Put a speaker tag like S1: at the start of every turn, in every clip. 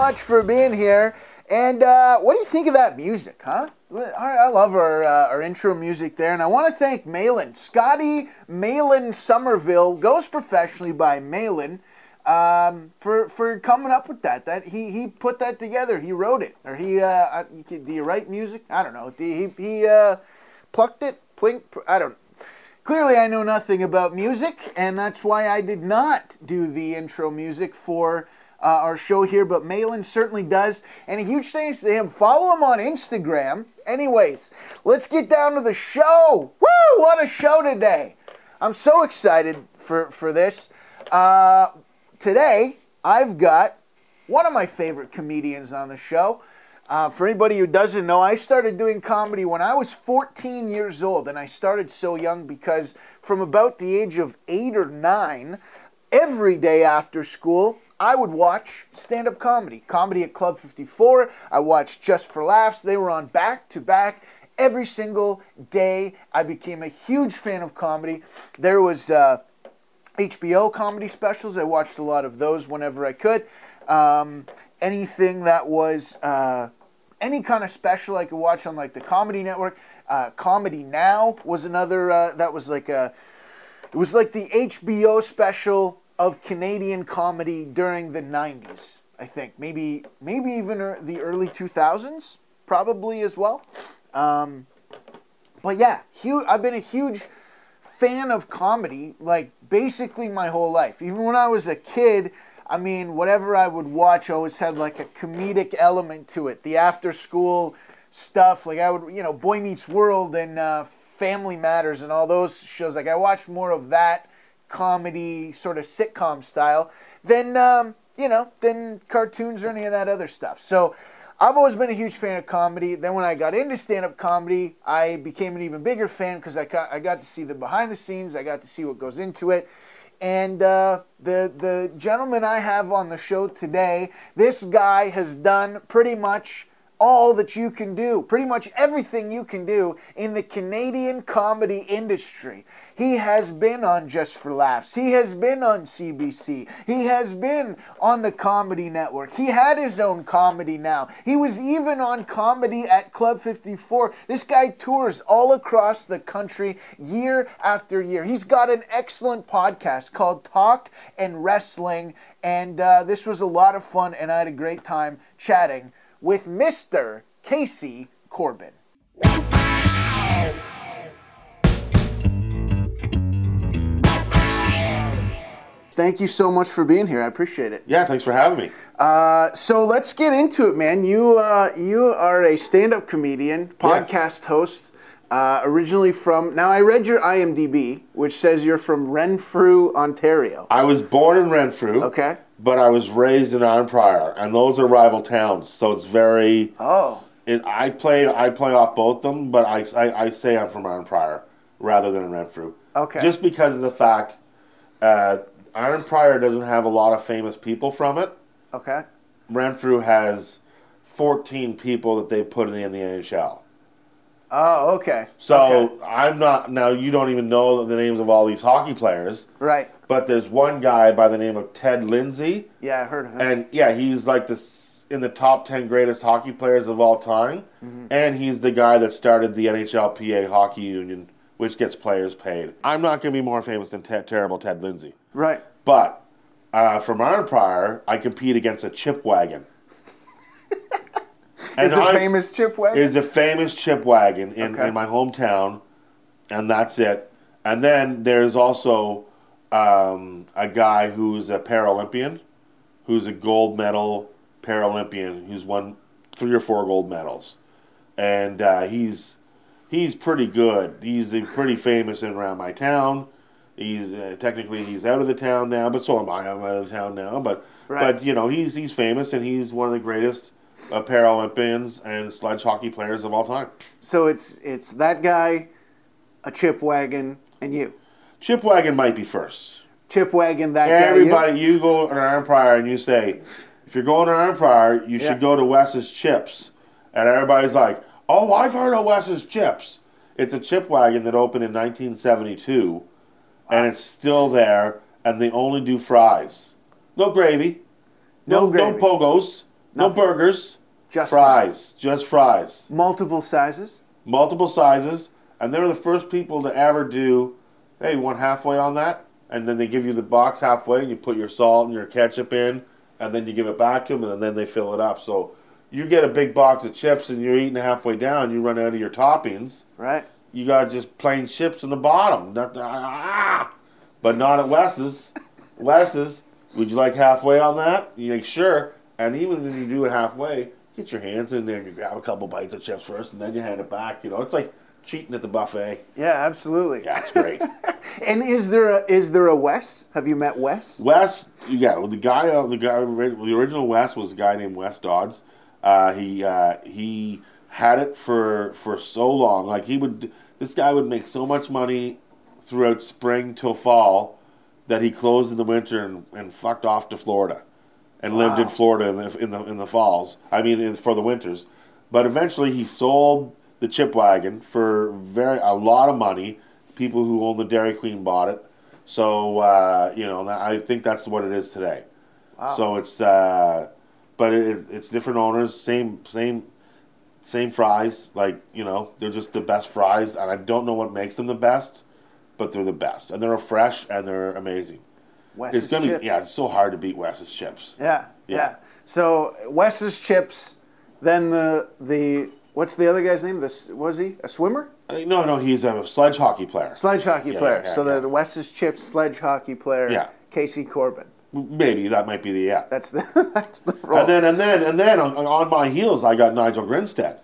S1: much for being here. And uh, what do you think of that music, huh? I love our, uh, our intro music there. And I want to thank Malin. Scotty Malin Somerville goes professionally by Malin um, for, for coming up with that. That he, he put that together. He wrote it. Or he, uh, do you write music? I don't know. He, he uh, plucked it? Plink? I don't Clearly, I know nothing about music, and that's why I did not do the intro music for uh, our show here, but Malin certainly does. And a huge thanks to him. Follow him on Instagram. Anyways, let's get down to the show. Woo! What a show today! I'm so excited for, for this. Uh, today, I've got one of my favorite comedians on the show. Uh, for anybody who doesn't know, I started doing comedy when I was 14 years old, and I started so young because from about the age of eight or nine, every day after school, I would watch stand up comedy. Comedy at Club 54. I watched Just for Laughs. They were on back to back every single day. I became a huge fan of comedy. There was uh, HBO comedy specials. I watched a lot of those whenever I could. Um, anything that was. Uh, any kind of special I could watch on like the Comedy Network. Uh, Comedy Now was another uh, that was like a it was like the HBO special of Canadian comedy during the 90s, I think. Maybe maybe even the early 2000s, probably as well. Um, but yeah, I've been a huge fan of comedy like basically my whole life. Even when I was a kid, I mean, whatever I would watch always had like a comedic element to it. The after school stuff, like I would, you know, Boy Meets World and uh, Family Matters and all those shows. Like I watched more of that comedy sort of sitcom style than, um, you know, than cartoons or any of that other stuff. So I've always been a huge fan of comedy. Then when I got into stand-up comedy, I became an even bigger fan because I got, I got to see the behind the scenes. I got to see what goes into it. And uh, the the gentleman I have on the show today, this guy has done pretty much all that you can do, pretty much everything you can do in the Canadian comedy industry. He has been on Just for Laughs. He has been on CBC. He has been on the Comedy Network. He had his own comedy now. He was even on comedy at Club 54. This guy tours all across the country year after year. He's got an excellent podcast called Talk and Wrestling, and uh, this was a lot of fun, and I had a great time chatting with Mr. Casey Corbin. Thank you so much for being here. I appreciate it.
S2: Yeah, thanks for having me.
S1: Uh, so let's get into it, man. You uh, you are a stand-up comedian, podcast host, uh, originally from. Now I read your IMDb, which says you're from Renfrew, Ontario.
S2: I was born in Renfrew.
S1: Okay.
S2: But I was raised in Arnprior, and those are rival towns, so it's very.
S1: Oh.
S2: It, I play I play off both them, but I, I, I say I'm from Arnprior rather than Renfrew.
S1: Okay.
S2: Just because of the fact, uh, Arnprior doesn't have a lot of famous people from it.
S1: Okay.
S2: Renfrew has 14 people that they put in the NHL.
S1: Oh, okay.
S2: So
S1: Okay.
S2: I'm not now. You don't even know the names of all these hockey players,
S1: Right.
S2: but there's one guy by the name of Ted Lindsay,
S1: Yeah, I heard of him.
S2: and yeah, he's like this in the top 10 greatest hockey players of all time,
S1: Mm-hmm.
S2: and he's the guy that started the NHLPA hockey union, which gets players paid. I'm not going to be more famous than Ted, terrible Ted Lindsay,
S1: right.
S2: but uh, from Arnprior, I compete against a chip wagon.
S1: Is a famous chip wagon?
S2: is a famous chip wagon in,
S1: Okay.
S2: in my hometown, and that's it. And then there's also um, a guy who's a Paralympian, who's a gold medal Paralympian, who's won three or four gold medals, and uh, he's he's pretty good. He's pretty famous in around my town. He's uh, technically he's out of the town now, but so am I. I'm out of the town now, but
S1: Right.
S2: but you know he's he's famous and he's one of the greatest uh, Paralympians and sledge hockey players of all time.
S1: so it's it's that guy, a chip wagon, and you.
S2: Chip Wagon might be first.
S1: Chip wagon, that guy.
S2: Everybody, you go to Arnprior and you say, if you're going to Arnprior, you
S1: Yeah.
S2: should go to Wes's Chips. And everybody's like, oh, I've heard of Wes's Chips. It's a chip wagon that opened in 1972, and it's still there, and they only do fries. No gravy.
S1: No
S2: No, no
S1: gravy.
S2: Pogos. No burgers.
S1: Just
S2: fries. Just fries.
S1: Multiple sizes.
S2: Multiple sizes. And they're the first people to ever do, hey, you want halfway on that? And then they give you the box halfway, and you put your salt and your ketchup in, and then you give it back to them, and then they fill it up. So you get a big box of chips, and you're eating halfway down, you run out of your toppings.
S1: Right.
S2: You got just plain chips in the bottom. Not the, ah, but not at Wes's. Wes's, would you like halfway on that? You like sure. And even when you do it halfway, get your hands in there and you grab a couple bites of chips first, and then you hand it back. You know, it's like cheating at the buffet.
S1: Yeah, absolutely.
S2: Yeah, it's great.
S1: And is there a is there a Wes? Have you met Wes?
S2: Wes, yeah, well, the guy, uh, the guy, the original Wes was a guy named Wes Dodds. Uh, he uh, he had it for for so long. Like he would, this guy would make so much money throughout spring till fall that he closed in the winter and, and fucked off to Florida, and lived in Florida in the in the in the falls. I mean, in, for the winters. But eventually, he sold the chip wagon for very a lot of money. People who own the Dairy Queen bought it. So uh, you know, I think that's what it is today. So it's, uh, but it, it's different owners, same same same fries. Like you know, they're just the best fries, and I don't know what makes them the best, but they're the best, and they're fresh and they're amazing.
S1: Wes's
S2: It's gonna
S1: chips.
S2: be yeah, it's so hard to beat Wes's chips.
S1: yeah, yeah.
S2: Yeah.
S1: So Wes's chips. Then the the what's the other guy's name? This was he a swimmer?
S2: Uh, No, no, he's a sledge hockey player.
S1: Sledge hockey
S2: Yeah,
S1: player.
S2: yeah,
S1: so the Wes's chips sledge hockey player.
S2: Yeah.
S1: Casey Corbin.
S2: Maybe that might be the yeah.
S1: That's the that's the role.
S2: And then and then and then on, on my heels, I got Nigel Grinstead.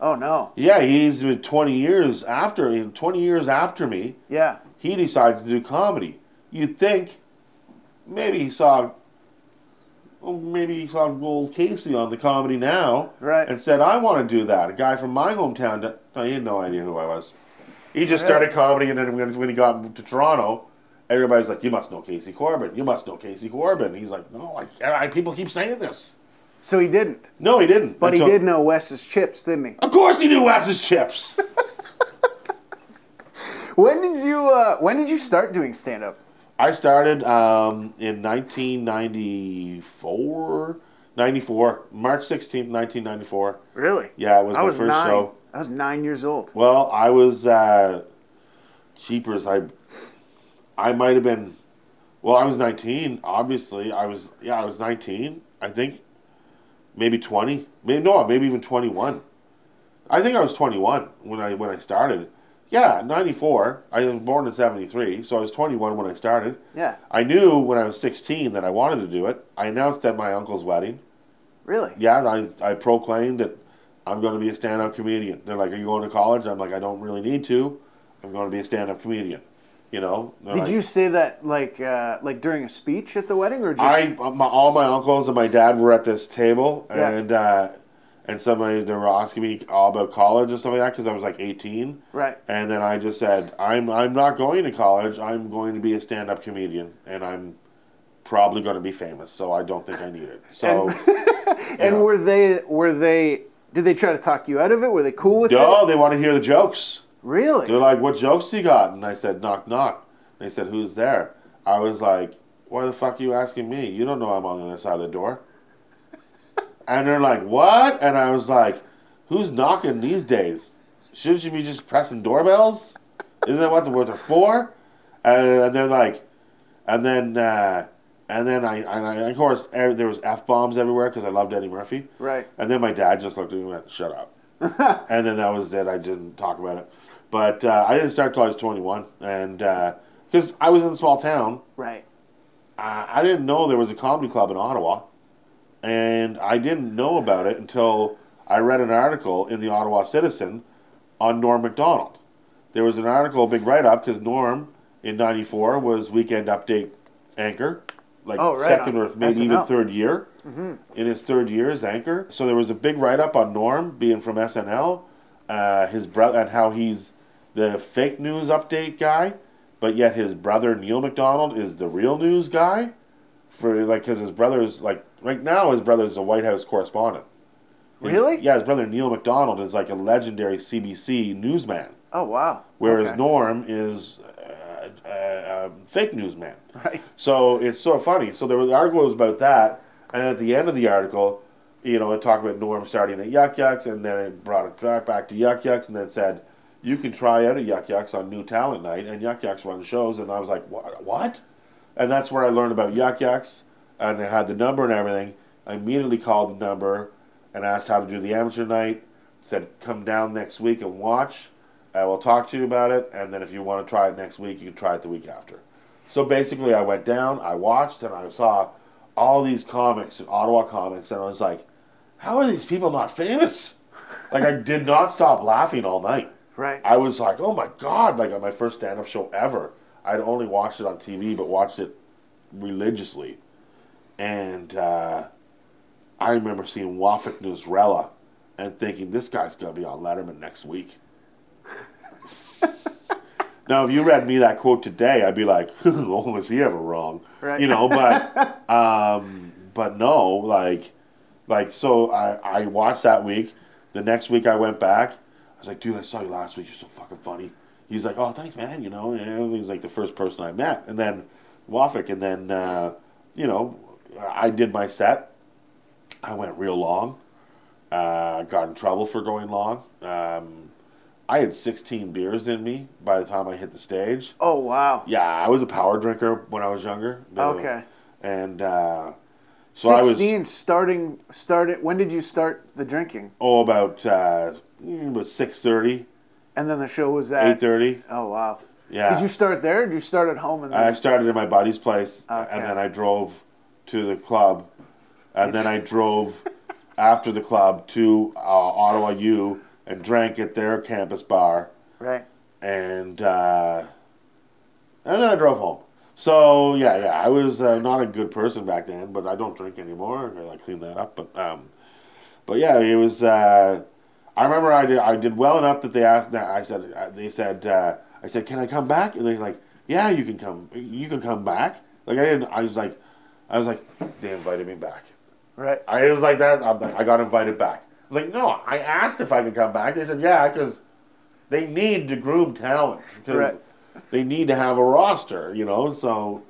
S1: oh no.
S2: Yeah, he's been 20 years after 20 years after me.
S1: Yeah.
S2: he decides to do comedy. You'd think maybe he saw, well, maybe he saw Gold Casey on the Comedy Now,
S1: Right.
S2: And said, "I want to do that." A guy from my hometown. No, he had no idea who I was. He just
S1: Really?
S2: started comedy, and then when he got to Toronto, everybody's like, "You must know Casey Corbin. You must know Casey Corbin." He's like, "No, I. I people keep saying this."
S1: So he didn't.
S2: No, he didn't.
S1: But he did know Wes's chips, didn't he?
S2: Of course, he knew Wes's chips.
S1: When did you uh, when did you start doing stand up?
S2: I started um, in 1994, 94, March 16th, 1994.
S1: Really?
S2: Yeah, it was
S1: I
S2: my
S1: was
S2: first
S1: nine.
S2: show.
S1: I was nine years old.
S2: Well, I was uh, cheapers. I I might have been. Well, I was 19. Obviously, I was. Yeah, I was 19. I think maybe 20. Maybe no, maybe even 21. I think I was 21 when I when I started. Yeah, 94. I was born in 73, so I was 21 when I started.
S1: Yeah.
S2: I knew when I was 16 that I wanted to do it. I announced at my uncle's wedding.
S1: Really?
S2: Yeah, I, I proclaimed that I'm going to be a stand up comedian. They're like, Are you going to college? I'm like, I don't really need to. I'm going to be a stand up comedian. You know? They're
S1: Did
S2: like-
S1: you say that like uh, like during a speech at the wedding or just
S2: I, my, all my uncles and my dad were at this table,
S1: Yeah.
S2: and uh, and somebody they were asking me all about college and stuff like that because I was like 18.
S1: right?
S2: And then I just said, I'm I'm not going to college. I'm going to be a stand up comedian, and I'm probably going to be famous. So I don't think I need it. So.
S1: And
S2: Yeah.
S1: were they were they did they try to talk you out of it? Were they cool with
S2: No,
S1: it?
S2: they want to hear the jokes.
S1: Really?
S2: They're like, "What jokes you got?" And I said, "Knock, knock." They said, "Who's there?" I was like, "Why the fuck are you asking me? You don't know I'm on the other side of the door." And they're like, "What?" And I was like, "Who's knocking these days? Shouldn't you be just pressing doorbells? Isn't that what the- what they're for?" And, and they're like, and then, uh, and then I, and I, of course, er, there was f bombs everywhere because I loved Eddie Murphy.
S1: Right.
S2: And then my dad just looked at me and went, "Shut up." and then that was it. I didn't talk about it. But uh, I didn't start till I was 21, and because I was in a small town,
S1: Right.
S2: uh, I didn't know there was a comedy club in Ottawa, and I didn't know about it until I read an article in the Ottawa Citizen on Norm Macdonald. There was an article, a big write up, because Norm in '94 was Weekend Update anchor, like
S1: Oh, right,
S2: second
S1: on
S2: or maybe even third year. In his third year as anchor, so there was a big write up on Norm being from SNL, uh, his brother, and how he's the fake news update guy, but yet his brother Neil Macdonald is the real news guy. For like, because his brother's like right now, his brother's a White House correspondent. His-
S1: Really?
S2: Yeah, his brother Neil Macdonald is like a legendary CBC newsman,
S1: Oh wow.
S2: whereas
S1: Okay.
S2: Norm is uh, uh, a fake newsman.
S1: Right.
S2: So it's so funny. So there was the article was about that, And at the end of the article, you know, it talked about Norm starting at Yuck Yucks, and then it brought it back, back to Yuck Yucks, and then said, you can try out at Yuck Yucks on New Talent Night, and Yuck Yucks run shows. And I was like, what? what? And that's where I learned about Yuck Yucks, and it had the number and everything. I immediately called the number and asked how to do the amateur night. Said, come down next week and watch. I will talk to you about it, and then if you want to try it next week, you can try it the week after. So basically, I went down, I watched, and I saw all these comics, Ottawa comics, and I was like, how are these people not famous? Like, I did not stop laughing all night.
S1: Right.
S2: I was like, oh my God, like on my first stand up show ever. I'd only watched it on TV, but watched it religiously. And uh, I remember seeing Wafik Nuzrella and thinking, this guy's going to be on Letterman next week. now, if you read me that quote today, I'd be like, oh, was he ever wrong?
S1: Right.
S2: You know, but, um, but no, like, like, so I, I watched that week. The next week I went back. I was like, dude, I saw you last week. You're so fucking funny. He's like, oh, thanks, man. You know, and he's like the first person I met. And then Wafik, and then, uh, you know, I did my set. I went real long. Uh, got in trouble for going long. Um, I had 16 beers in me by the time I hit the stage.
S1: Oh wow.
S2: Yeah, I was a power drinker when I was younger. Bit of a-
S1: Okay.
S2: And uh, so I was
S1: Sixteen. Starting. Started. When did you start the drinking?
S2: oh about uh, mm, about 6:30,
S1: And then the show was at.
S2: 8:30.
S1: Oh wow.
S2: Yeah.
S1: Did you start there? or Did you start at home and then?
S2: I started in my buddy's place,
S1: Okay.
S2: and then I drove to the club, and then I drove after the club to uh, Ottawa U and drank at their campus bar,
S1: right.
S2: and uh, and then I drove home. So yeah, yeah, I was uh, not a good person back then, but I don't drink anymore. I like clean that up, but um, but yeah, it was. Uh, I remember I did I did well enough that they asked. I said uh, they said uh, I said can I come back? And they're like, yeah, you can come. You can come back. Like I didn't. I was like, I was like, they invited me back.
S1: Right.
S2: I was like that. I'm like, I got invited back. I was like, no, I asked if I could come back. They said, yeah, because they need to groom talent.
S1: Right.
S2: They need to have a roster, you know. So,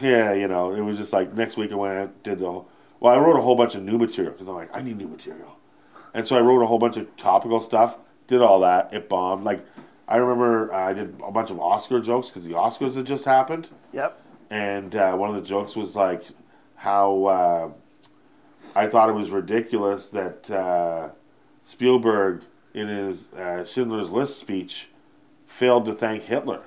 S2: yeah, you know, it was just like next week I went out, did the. Whole, Well, I wrote a whole bunch of new material because I'm like, I need new material, and so I wrote a whole bunch of topical stuff. Did all that. It bombed. Like, I remember uh, I did a bunch of Oscar jokes because the Oscars had just happened
S1: Yep.
S2: And uh, one of the jokes was like how uh, I thought it was ridiculous that uh, Spielberg, in his uh, Schindler's List speech, failed to thank Hitler.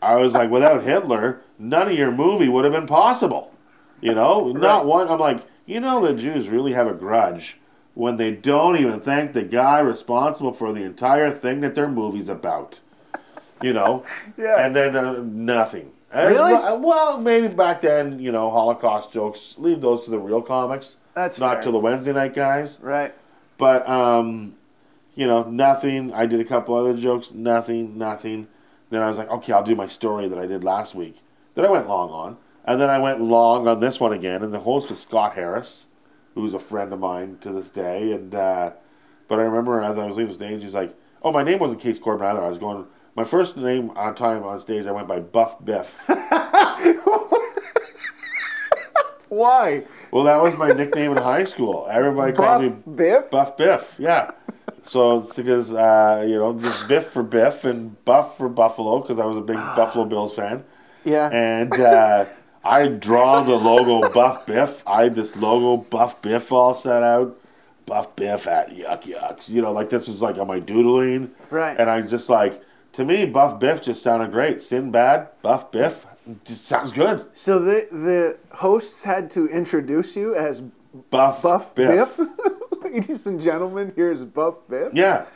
S2: I was like, without Hitler, none of your movie would have been possible. You know, not one. I'm like, you know, the Jews really have a grudge when they don't even thank the guy responsible for the entire thing that their movie's about. You know,
S1: Yeah.
S2: and then uh, nothing. And
S1: Really?
S2: Well, maybe back then, you know, Holocaust jokes. Leave those to the real comics.
S1: That's
S2: not
S1: fair.
S2: to the Wednesday night guys.
S1: Right.
S2: But um, you know, nothing. I did a couple other jokes. Nothing. Nothing. Then I was like, okay, I'll do my story that I did last week. That I went long on, and then I went long on this one again. And the host was Scott Harris, who's a friend of mine to this day. And uh, but I remember as I was leaving the stage, he's like, "Oh, my name wasn't Case Corbin either. I was going." My first name on time on stage, I went by Buff Biff.
S1: Why?
S2: well, that was my nickname in high school. Everybody called
S1: Buff
S2: me
S1: Biff.
S2: Buff Biff, yeah. So it's because uh, you know just Biff for Biff and Buff for Buffalo because I was a big Buffalo Bills fan,
S1: Yeah.
S2: and uh, I draw the logo Buff Biff. I had this logo Buff Biff all set out, Buff Biff at Yuck Yucks. You know, like this was like on my doodling,
S1: Right.
S2: And I just like to me Buff Biff just sounded great. Sinbad, Buff Biff, just sounds good.
S1: so the the hosts had to introduce you as
S2: Buff
S1: Buff Biff. Ladies and gentlemen, here's Buff Biff.
S2: Yeah.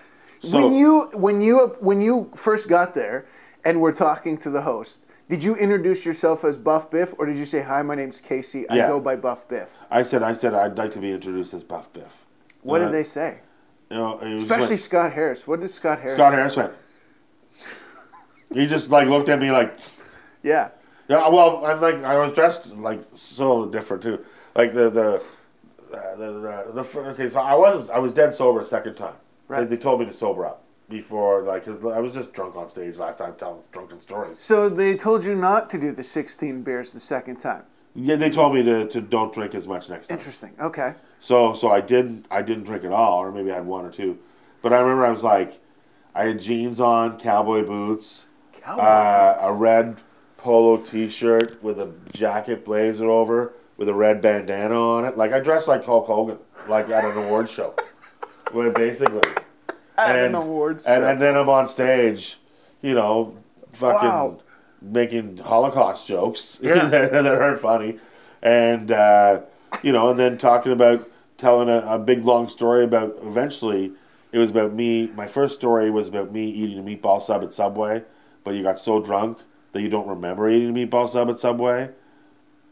S2: So,
S1: when you when you when you first got there and were talking to the host, did you introduce yourself as Buff Biff or did you say, "Hi, my name's Casey. I
S2: Yeah.
S1: go by Buff Biff"?
S2: I said, I said I'd like to be introduced as Buff Biff.
S1: What
S2: Uh,
S1: did they say?
S2: You know,
S1: Especially
S2: like-
S1: Scott Harris. What did Scott Harris?
S2: Scott? Harris went. He just like looked at me like,
S1: Yeah.
S2: yeah. Well, I'm like I was dressed like so different too. Like the the uh, the the, the okay. So I was I was dead sober a second time.
S1: Right.
S2: They, they told me to sober up before like because I was just drunk on stage last time telling drunken stories.
S1: So they told you not to do the 16 beers the second time.
S2: Yeah, they told me to, to don't drink as much next time.
S1: Interesting. Okay.
S2: So so I didn't I didn't drink at all, or maybe I had one or two. But I remember I was like, I had jeans on, cowboy boots, uh, a red polo T-shirt with a jacket blazer over, with a red bandana on it. Like I dressed like Hulk Hogan, like at an award show. Well, basically.
S1: At an
S2: and,
S1: awards
S2: and,
S1: show.
S2: and then I'm on stage, you know, fucking
S1: Wow.
S2: making Holocaust jokes
S1: Yeah.
S2: that, that aren't funny, and uh, you know, and then talking about telling a, a big long story about eventually it was about me. My first story was about me eating a meatball sub at Subway, but you got so drunk that you don't remember eating a meatball sub at Subway,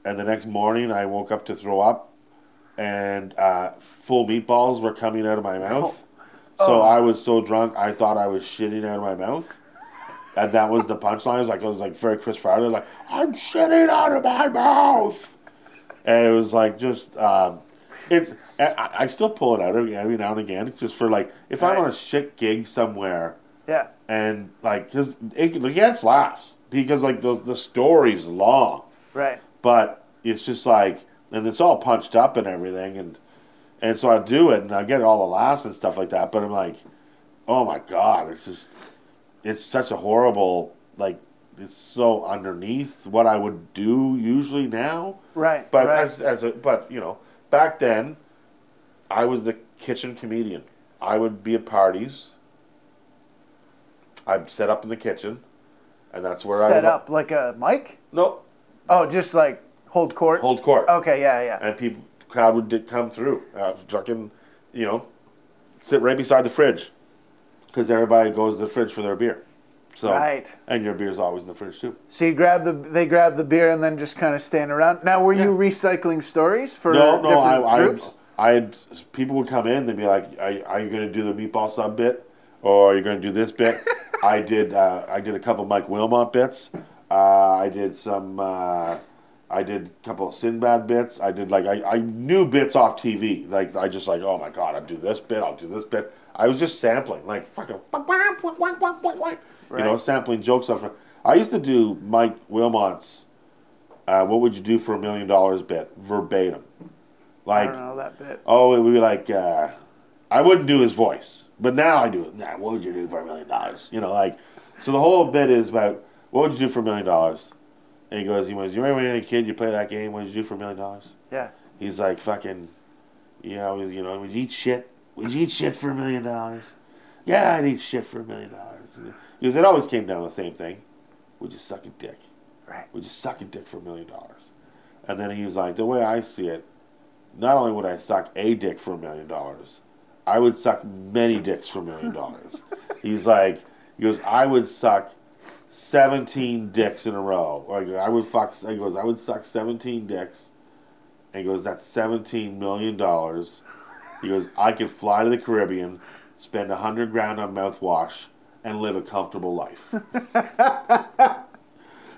S2: and the next morning I woke up to throw up, and uh, full meatballs were coming out of my mouth. So I was so drunk, I thought I was shitting out of my mouth. And that was the punchline. It was like, it was like very Chris Farley. like, I'm shitting out of my mouth. And it was like, just, um, it's, I, I still pull it out every, every now and again, just for like, if I'm on a shit gig somewhere,
S1: yeah.
S2: And like, because it, it gets laughs, because like the, the story's long
S1: Right.
S2: but it's just like, and it's all punched up and everything, and and so I do it, and I get all the laughs and stuff like that. But I'm like, oh my god, it's just, it's such a horrible, like, it's so underneath what I would do usually now.
S1: Right.
S2: But
S1: right.
S2: as as a but you know, back then, I was the kitchen comedian. I would be at parties. I'd set up in the kitchen, and that's where I
S1: set up like a mic.
S2: No,
S1: Oh, just like hold court.
S2: hold court.
S1: Okay. Yeah. Yeah.
S2: and people crowd would di- come through uh, fucking you know sit right beside the fridge because everybody goes to the fridge for their beer so
S1: Right.
S2: and your beer's always in the fridge too
S1: So you grab the they grab the beer and then just kind of stand around. Now, were you recycling stories for
S2: no no I, I,
S1: groups?
S2: I had people would come in they'd be like are, are you going to do the meatball sub bit or are you going to do this bit I did uh, I did a couple Mike Wilmot bits uh, I did some uh, I did a couple of Sinbad bits. I did like I, I knew bits off TV. Like I just like oh my god, I'll do this bit, I'll do this bit. I was just sampling, like fucking, you know, sampling jokes off. I used to do Mike Wilmot's uh, "What Would You Do for a Million Dollars" bit verbatim. Like
S1: know that bit.
S2: oh, it would be like uh, I wouldn't do his voice, but now I do it. Nah, what would you do for a million dollars? You know, like so the whole bit is about what would you do for a million dollars. And he goes, he goes, you remember when you were a kid, you play that game, what did you do for a million dollars?
S1: Yeah.
S2: He's like, fucking, you know, you know, would you eat shit? Would you eat shit for a million dollars? Yeah, I'd eat shit for a million dollars. Because it always came down to the same thing. Would you suck a dick?
S1: Right.
S2: Would you suck a dick for a million dollars? And then he was like, the way I see it, not only would I suck a dick for a million dollars, I would suck many dicks for a million dollars. He's like, he goes, I would suck 17 dicks in a row. Or I would fuck, he goes, I would suck 17 dicks. And he goes, that's 17 million dollars. He goes, I could fly to the Caribbean, spend a hundred grand on mouthwash, and live a comfortable life.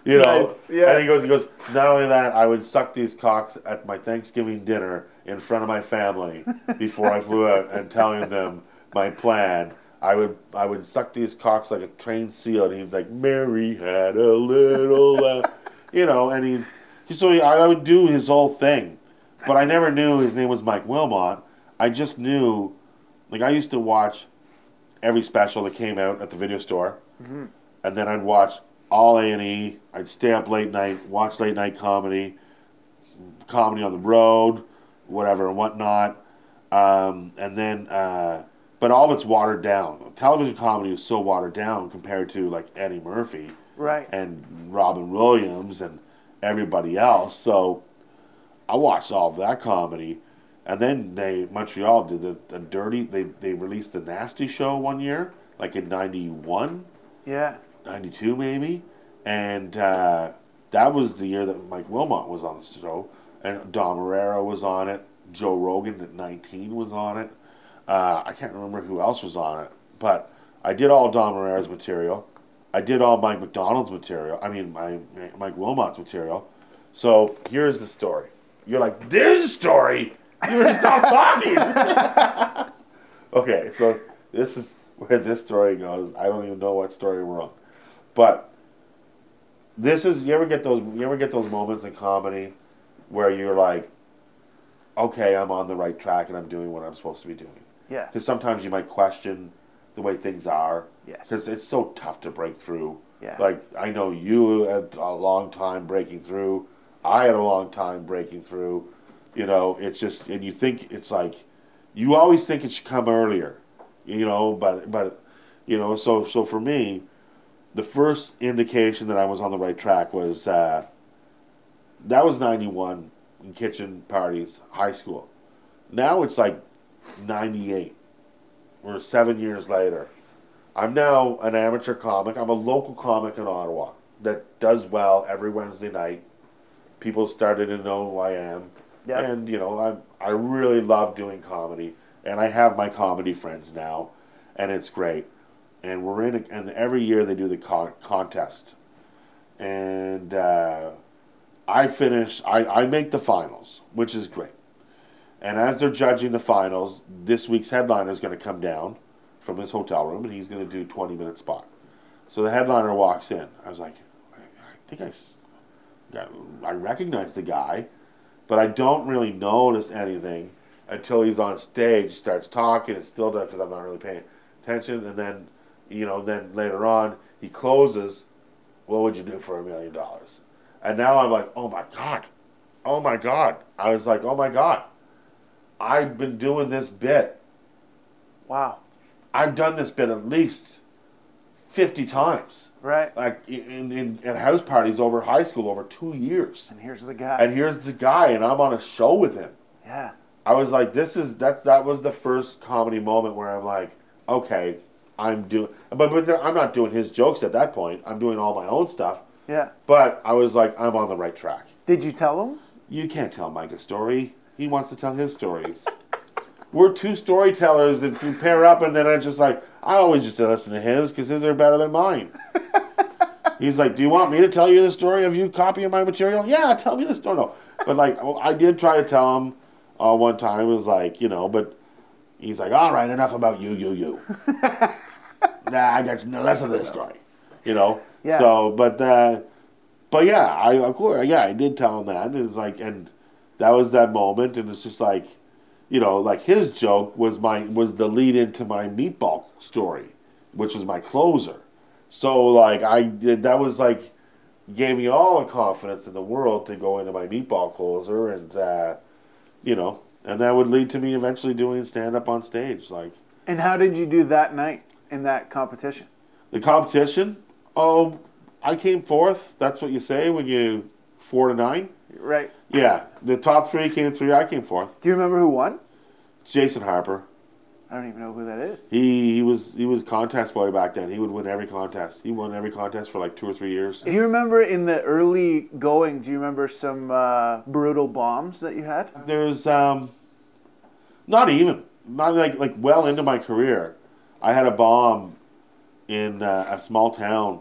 S2: you know,
S1: Nice, yeah.
S2: and he goes, he goes. Not only that, I would suck these cocks at my Thanksgiving dinner in front of my family before I flew out, and telling them my plan. I would, I would suck these cocks like a trained seal, and he'd be like, "Mary had a little," lamb," you know, and he, he so he, I would do his whole thing, but I never knew his name was Mike Wilmot. I just knew, like, I used to watch every special that came out at the video store, mm-hmm. and then I'd watch all A and E. I'd stay up late night, watch late night comedy, comedy on the road, whatever and whatnot, um, and then. Uh, but all of it's watered down. Television comedy is so watered down compared to like Eddie Murphy
S1: Right.
S2: and Robin Williams and everybody else. So I watched all of that comedy, and then they Montreal did the, the dirty. They they released the Nasty Show one year, like in '91,
S1: yeah.
S2: '92 maybe, and uh, that was the year that Mike Wilmot was on the show, and Dom Irrera was on it. Joe Rogan at 19 was on it. Uh, I can't remember who else was on it, but I did all Dom Irrera's material. I did all Mike McDonald's material. I mean, my Mike Wilmot's material. So here's the story. You're like, there's a story. You stop talking. okay, so this is where this story goes. I don't even know what story we're on, but this is. You ever get those? You ever get those moments in comedy where you're like, okay, I'm on the right track and I'm doing what I'm supposed to be doing.
S1: Yeah.
S2: Because sometimes you might question the way things are.
S1: Yes.
S2: Because it's so tough to break through.
S1: Yeah.
S2: Like I know you had a long time breaking through. I had a long time breaking through. You know, it's just and you think it's like you always think it should come earlier. You know, but but you know, so so for me, the first indication that I was on the right track was uh, that was ninety one in kitchen parties, high school. Now it's like ninety eight. We're seven years later. I'm now an amateur comic. I'm a local comic in Ottawa that does well every Wednesday night. People started to know who I am.
S1: Yeah.
S2: And, you know, I, I really love doing comedy. And I have my comedy friends now. And it's great. And we're in, a, and every year they do the con- contest. And uh, I finish, I, I make the finals, which is great. And as they're judging the finals, this week's headliner is going to come down from his hotel room and he's going to do 20 minute spot. So the headliner walks in. I was like, I, I think I, I recognize the guy, but I don't really notice anything until he's on stage, starts talking, and still does because I'm not really paying attention. And then, you know, then later on, he closes. What would you do for a million dollars? And now I'm like, oh my God. Oh my God. I was like, oh my God. I've been doing this bit.
S1: Wow.
S2: I've done this bit at least 50 times.
S1: Right.
S2: Like in, in, at house parties over high school over two years.
S1: And here's the guy.
S2: And here's the guy, and I'm on a show with him.
S1: yeah.
S2: I was like, this is that's that was the first comedy moment where I'm like, okay, I'm doing, but but I'm not doing his jokes at that point. I'm doing all my own stuff.
S1: Yeah.
S2: But I was like, I'm on the right track.
S1: Did you tell him?
S2: You can't tell Mike a story. He wants to tell his stories. We're two storytellers that we pair up, and then I just like I always just listen to his because his are better than mine. He's like, "Do you want me to tell you the story of you copying my material?" Yeah, tell me the story. No, but like well, I did try to tell him uh, one time. It was like you know, but he's like, "All right, enough about you, you, you." nah, I got no less of this story. You know.
S1: Yeah.
S2: So, but uh, but yeah, I of course, yeah, I did tell him that. And it was like, and that was that moment, and it's just like, you know, like his joke was my was the lead into my meatball story, which was my closer. So like I did that was like gave me all the confidence in the world to go into my meatball closer, and uh, you know, and that would lead to me eventually doing stand up on stage, like.
S1: And how did you do that night in that competition?
S2: The competition, oh, I came fourth. That's what you say when you four to nine.
S1: Right.
S2: Yeah, the top three came three. I came fourth.
S1: Do you remember who won?
S2: Jason Harper.
S1: I don't even know who that is.
S2: He he was he was contest boy back then. He would win every contest. He won every contest for like two or three years.
S1: Do you remember in the early going? Do you remember some uh, brutal bombs that you had?
S2: There's um, not even not like like well into my career. I had a bomb in uh, a small town,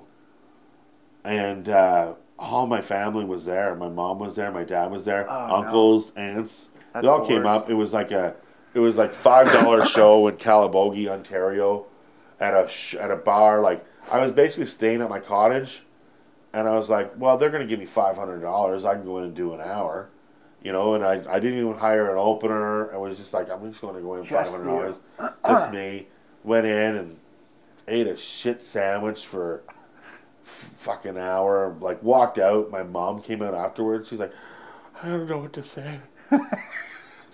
S2: and uh, all my family was there. My mom was there. My dad was there.
S1: Oh, no.
S2: uncles, aunts.
S1: That's
S2: they all
S1: the
S2: came
S1: worst.
S2: up. It was like a, it was like five dollar show in Calabogie, Ontario, at a sh- at a bar. Like I was basically staying at my cottage, and I was like, well, they're gonna give me five hundred dollars. I can go in and do an hour. You know, and I, I didn't even hire an opener. I was just like, I'm just going to go in five hundred dollars. Just me. Went in and ate a shit sandwich for f- fucking hour. Like walked out. My mom came out afterwards. She's like, I don't know what to say.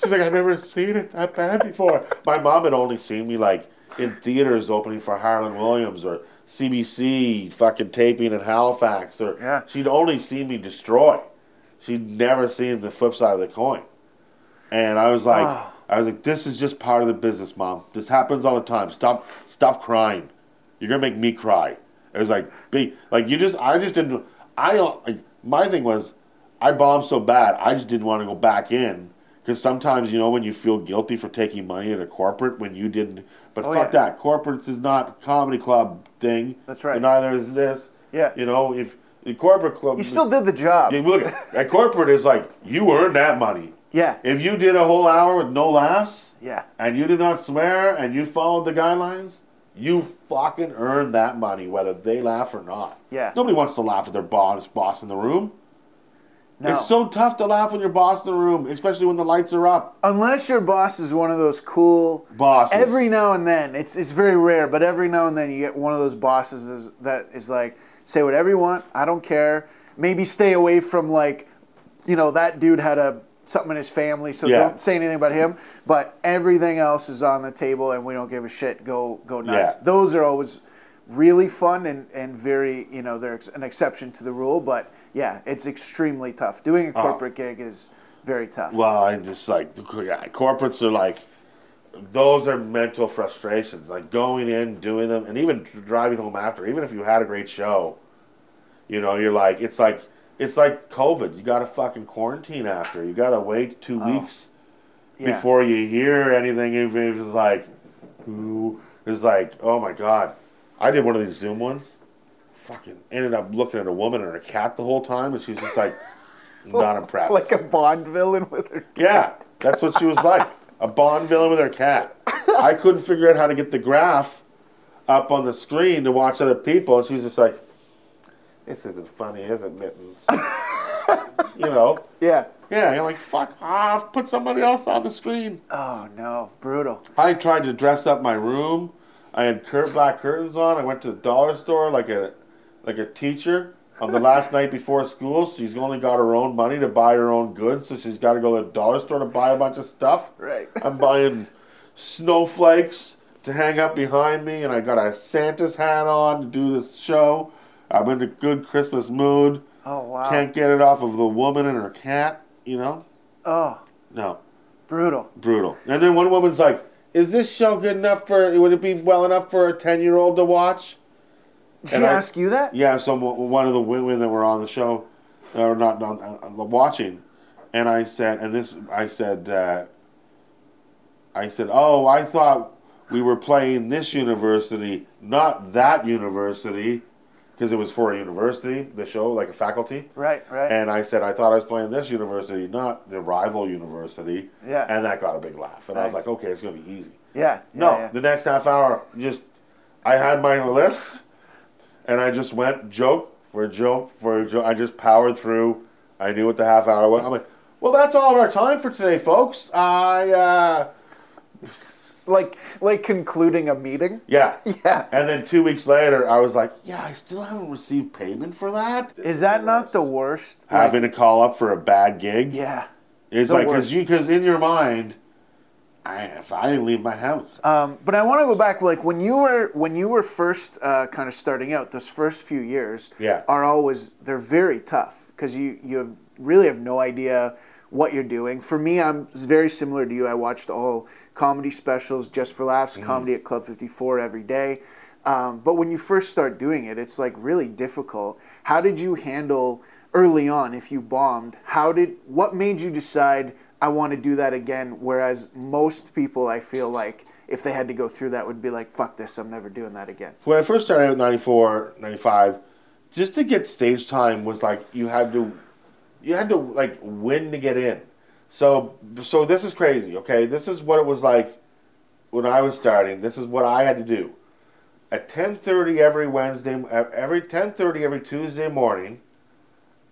S2: She's like, I've never seen it that bad before. My mom had only seen me like in theaters opening for Harland Williams or CBC fucking taping in Halifax or
S1: Yeah.
S2: she'd only seen me destroy. She'd never seen the flip side of the coin. And I was like
S1: Oh.
S2: I was like, this is just part of the business, mom. This happens all the time. Stop stop crying. You're gonna make me cry. It was like be like you just I just didn't I don't like my thing was I bombed so bad I just didn't want to go back in because sometimes you know when you feel guilty for taking money at a corporate when you didn't but
S1: Oh,
S2: fuck
S1: yeah.
S2: that corporates is not comedy club thing
S1: That's right.
S2: and neither is this
S1: Yeah.
S2: you know if the corporate club
S1: You still did the job.
S2: you look at at corporate is like you earned that money
S1: Yeah.
S2: if you did a whole hour with no laughs
S1: Yeah.
S2: and you did not swear and you followed the guidelines, you fucking earned that money, whether they laugh or not.
S1: Yeah.
S2: Nobody wants to laugh at their boss, boss in the room.
S1: No.
S2: It's so tough to laugh when your boss in the room, especially when the lights are up.
S1: Unless your boss is one of those cool
S2: Bosses.
S1: Every now and then, it's it's very rare, but every now and then you get one of those bosses is, that is like, say whatever you want, I don't care. Maybe stay away from like, you know, that dude had a something in his family, so
S2: Yeah.
S1: don't say anything about him. But everything else is on the table, and we don't give a shit. Go go nuts.
S2: Yeah.
S1: Those are always really fun and, and very you know they're ex- an exception to the rule, but yeah, it's extremely tough. Doing a uh-huh. corporate gig is very tough.
S2: Well, I just like yeah, corporates are like those are mental frustrations. Like going in, doing them, and even driving home after. Even if you had a great show, you know, you're like it's like it's like COVID. You got to fucking quarantine after. You got to wait two oh. weeks
S1: Yeah.
S2: before you hear anything. Even if it's like, ooh, it's like, oh my god. I did one of these Zoom ones. Fucking ended up looking at a woman and her cat the whole time, and she's just like, not impressed.
S1: like a Bond villain with her. Cat.
S2: Yeah, that's what she was like. A Bond villain with her cat. I couldn't figure out how to get the graph up on the screen to watch other people, and she's just like, "This isn't funny, is it, Mittens?" you know?
S1: Yeah.
S2: Yeah, you're like, "Fuck off! Put somebody else on the screen."
S1: Oh no, brutal.
S2: I tried to dress up my room. I had cur- black curtains on. I went to the dollar store like a like a teacher on the last night before school. She's only got her own money to buy her own goods, so she's got to go to the dollar store to buy a bunch of stuff.
S1: Right.
S2: I'm buying snowflakes to hang up behind me, and I got a Santa's hat on to do this show. I'm in a good Christmas mood.
S1: Oh wow.
S2: Can't get it off of the woman and her cat. You know?
S1: Oh,
S2: No
S1: brutal.
S2: brutal. And then one woman's like, "Is this show good enough for? Would it be well enough for a ten-year-old to watch?"
S1: Did she
S2: And I-
S1: ask you that?
S2: Yeah, some one of the women that were on the show, or not on, uh, watching, and I said, and this, I said, uh, I said, "Oh, I thought we were playing this university, not that university." Because it was for a university, the show, like a faculty.
S1: Right, right.
S2: And I said, I thought I was playing this university, not the rival university.
S1: Yeah.
S2: And that got a big laugh. And I was like, okay, it's going to be easy.
S1: yeah.
S2: No,
S1: yeah, yeah.
S2: the next half hour, just, I had my list and I just went joke for joke for joke. I just powered through. I knew what the half hour was. I'm like, well, that's all of our time for today, folks. I, uh,
S1: like like concluding a meeting.
S2: yeah.
S1: Yeah.
S2: And then two weeks later, I was like, yeah, I still haven't received payment for that.
S1: Is that not the worst? Like,
S2: Having to call up for a bad gig.
S1: yeah.
S2: It's like because you because in your mind, I if I didn't leave my house,
S1: Um, but I want to go back, like when you were when you were first uh, kind of starting out. Those first few years
S2: Yeah.
S1: are always they're very tough because you you have, really have no idea what you're doing. For me, I'm very similar to you. I watched all comedy specials, just for laughs, comedy at Club 54 every day. Um, but when you first start doing it, it's like really difficult. How did you handle early on if you bombed? How did what made you decide I want to do that again? Whereas most people, I feel like if they had to go through that, would be like, "Fuck this, I'm never doing that again."
S2: when I first started out in 94, 95, just to get stage time was like you had to, you had to like win to get in. So so this is crazy. Okay, this is what it was like when I was starting. This is what I had to do. At 10:30 every Wednesday, every 10:30 every Tuesday morning,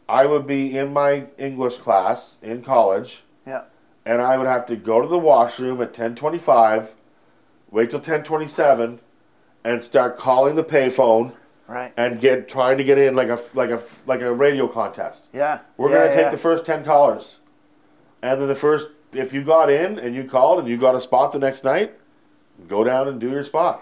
S2: I would be in my English class in college.
S1: Yeah.
S2: and I would have to go to the washroom at 10:25, wait till 10:27, and start calling the payphone
S1: Right.
S2: and get trying to get in like a like a like a radio contest.
S1: Yeah.
S2: We're
S1: Yeah,
S2: gonna take
S1: yeah.
S2: the first 10 callers, and then the first if you got in and you called and you got a spot the next night, go down and do your spot.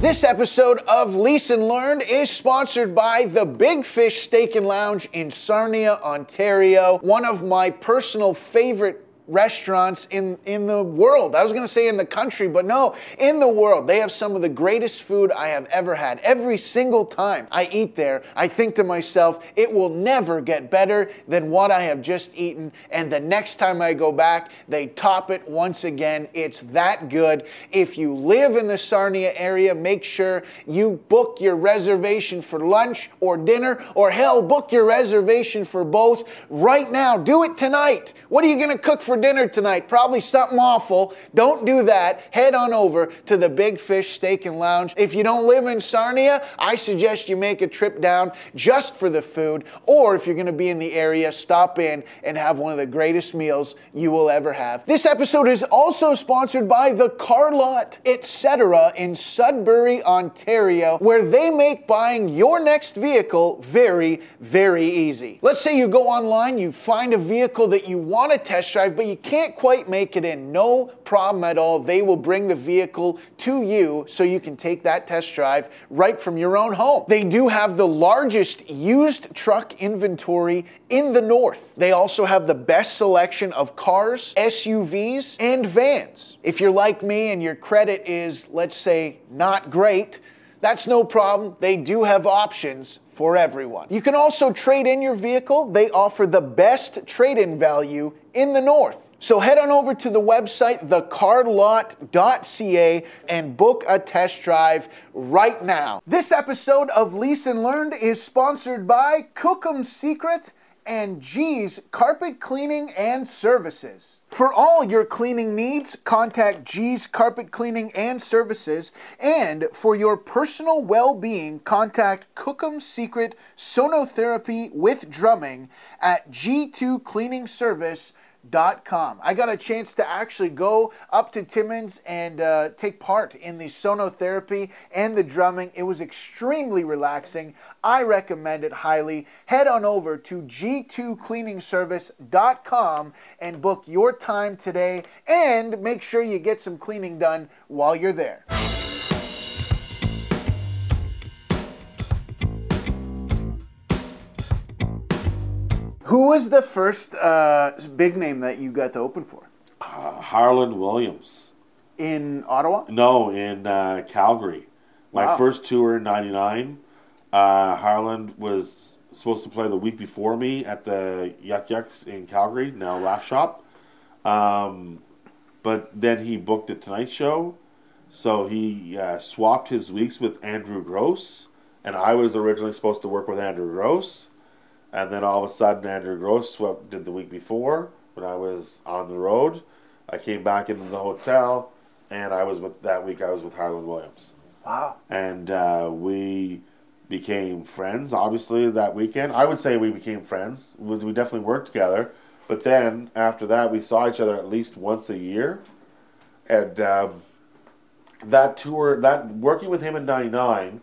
S1: This episode of Lease and Learned is sponsored by the Big Fish Steak and Lounge in Sarnia, Ontario. One of my personal favorite restaurants in, in the world. I was going to say in the country, but no, in the world. They have some of the greatest food I have ever had. Every single time I eat there, I think to myself, it will never get better than what I have just eaten. And the next time I go back, they top it once again. It's that good. If you live in the Sarnia area, make sure you book your reservation for lunch or dinner, or hell, book your reservation for both right now. Do it tonight. What are you going to cook for for dinner tonight? Probably something awful. Don't do that. Head on over to the Big Fish Steak and Lounge. If you don't live in Sarnia, I suggest you make a trip down just for the food. Or if you're going to be in the area, stop in and have one of the greatest meals you will ever have. This episode is also sponsored by the Car Lot Etc. in Sudbury, Ontario, where they make buying your next vehicle very, very easy. Let's say you go online, you find a vehicle that you want to test drive, but you can't quite make it in. No problem at all. They will bring the vehicle to you so you can take that test drive right from your own home. They do have the largest used truck inventory in the north. They also have the best selection of cars, SUVs, and vans. If you're like me and your credit is, let's say, not great, that's no problem. They do have options for everyone. You can also trade in your vehicle. They offer the best trade in value in the north. So head on over to the website, thecarlot.ca, and book a test drive right now. This episode of Lease and Learned is sponsored by Cookum's Secret and G's Carpet Cleaning and Services. For all your cleaning needs, contact G's Carpet Cleaning and Services. And for your personal well being, contact Cookum's Secret Sonotherapy with Drumming at G2 Cleaning Service com. I got a chance to actually go up to Timmins and uh, take part in the sonotherapy and the drumming. It was extremely relaxing. I recommend it highly. Head on over to g2cleaningservice.com and book your time today and make sure you get some cleaning done while you're there. Who was the first uh, big name that you got to open for?
S2: Uh, Harland Williams.
S1: In Ottawa?
S2: No, in uh, Calgary. My
S1: Wow.
S2: first tour in '99. Uh, Harland was supposed to play the week before me at the Yuk Yuk's in Calgary, now Laugh Shop. Um, but then he booked the Tonight Show, so he uh, swapped his weeks with Andrew Gross, and I was originally supposed to work with Andrew Gross, and then all of a sudden Andrew Gross swept, did the week before when I was on the road. I came back into the hotel, and I was with that week. I was with Harland Williams,
S1: Wow.
S2: and uh, we became friends. Obviously, that weekend, I would say we became friends. We, we definitely worked together. But then after that, we saw each other at least once a year, and um, that tour, that working with him in '99,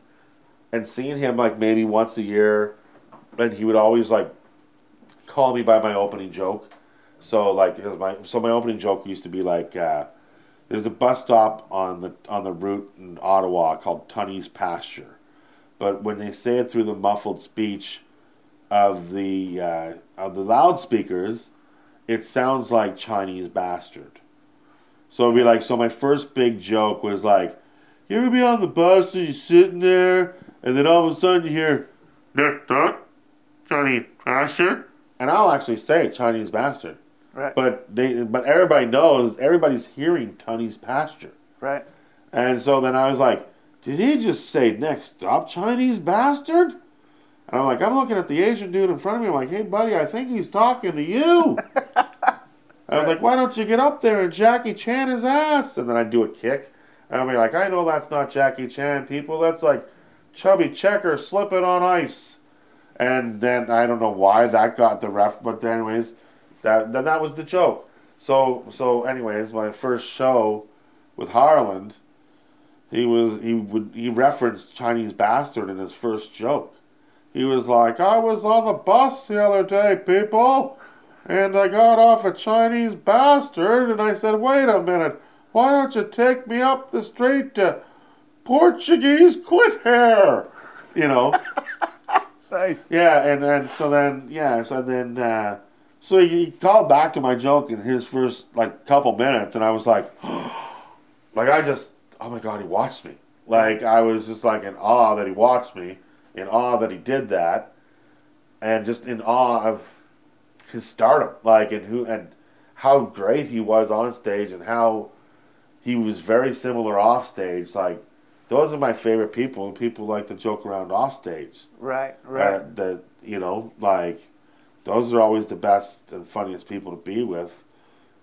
S2: and seeing him like maybe once a year, and he would always like call me by my opening joke. So like my so my opening joke used to be like uh, there's a bus stop on the on the route in Ottawa called Tunney's Pasture, but when they say it through the muffled speech of the uh, of the loudspeakers, it sounds like Chinese bastard. So it'd be like so. My first big joke was like, "You ever be on the bus and you're sitting there, and then all of a sudden you hear, duck, Chinese bastard," and I'll actually say Chinese bastard.
S1: Right.
S2: But they, but everybody knows, everybody's hearing Tunney's pasture.
S1: right.
S2: And so then I was like, did he just say next stop Chinese bastard? And I'm like, I'm looking at the Asian dude in front of me. I'm like, hey buddy, I think he's talking to you. I was like, why don't you get up there and Jackie Chan his ass? And then I'd do a kick. And I'd be like, I know that's not Jackie Chan, people. That's like chubby checker slipping on ice. And then I don't know why that got the ref, but anyways, that then that was the joke. So so anyways, my first show with Harland, he was he would he referenced Chinese bastard in his first joke. He was like, I was on the bus the other day, people, and I got off a Chinese bastard, and I said, wait a minute, why don't you take me up the street to Portuguese clit hair? You know.
S1: Nice.
S2: Yeah, and and so then yeah, so then uh, so he, he called back to my joke in his first like couple minutes, and I was like, like I just oh my god, he watched me. Like I was just like in awe that he watched me, in awe that he did that, and just in awe of his stardom, like and who and how great he was on stage, and how he was very similar off stage. Like those are my favorite people. People like to joke around off stage
S1: Right. Right.
S2: uh, that you know like those are always the best and funniest people to be with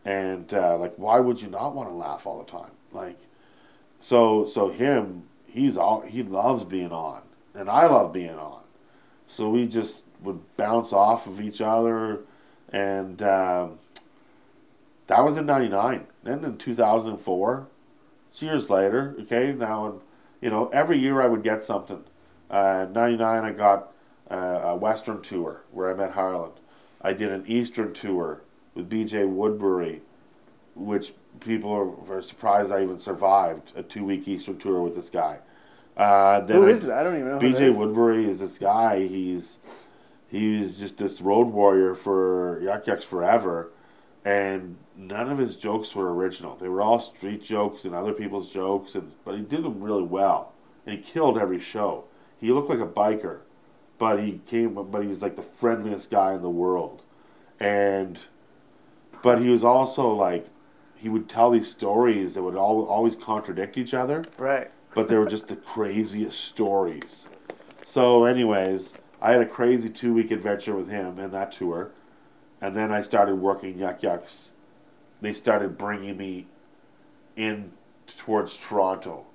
S2: and uh, like why would you not want to laugh all the time? Like, so so him he's all he loves being on, and I love being on. So we just would bounce off of each other, and um, that was in '99. Then in 2004, years later, okay, now you know every year I would get something. Uh, '99 I got uh, a Western tour where I met Harland. I did an Eastern tour with B.J. Woodbury, which people are, are surprised I even survived a two week Eastern tour with this guy. Uh, then
S1: Who
S2: I-
S1: is that? I don't even know.
S2: BJ. Woodbury is this guy. He's he's just this road warrior for Yuk Yuk's forever, and none of his jokes were original. They were all street jokes and other people's jokes, and but he did them really well, and he killed every show. He looked like a biker, but he came. But he was like the friendliest guy in the world, and but he was also like he would tell these stories that would al- always contradict each other
S1: Right.
S2: but they were just the craziest stories. So, anyways, I had a crazy two week adventure with him and that tour, and then I started working Yuk Yuk's. They started bringing me in towards Toronto,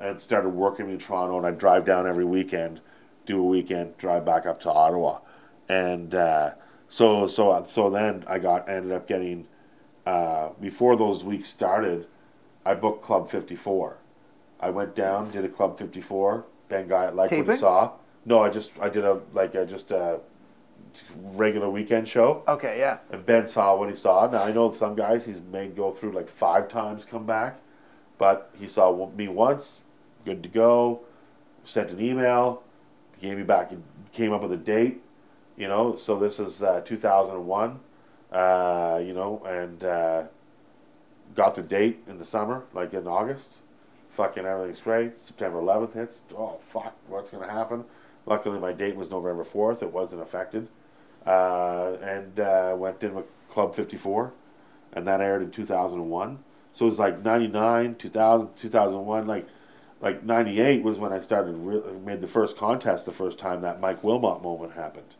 S2: and started working me in Toronto, and I drive down every weekend, do a weekend, drive back up to Ottawa, and uh, so so so then I got ended up getting uh, before those weeks started, I booked Club Fifty Four. I went down, did a Club 54. Ben Guy liked what
S1: Taping?
S2: he saw. No, I just I did a like I just a regular weekend show,
S1: Okay. Yeah.
S2: and Ben saw what he saw. Now I know some guys he's made go through like five times, come back, but he saw me once, good to go. Sent an email, gave me back, came up with a date. You know, so this is uh, 2001. Uh, you know, and uh, got the date in the summer, like in August fucking everything's great. September 11th hits. Oh fuck, what's gonna happen? Luckily, my date was November 4th. It wasn't affected, uh, and uh, went in with Club 54, and that aired in 2001. So it was like 99, 2000, 2001, like. Like '98 was when I started re- made the first contest the first time that Mike Wilmot moment happened.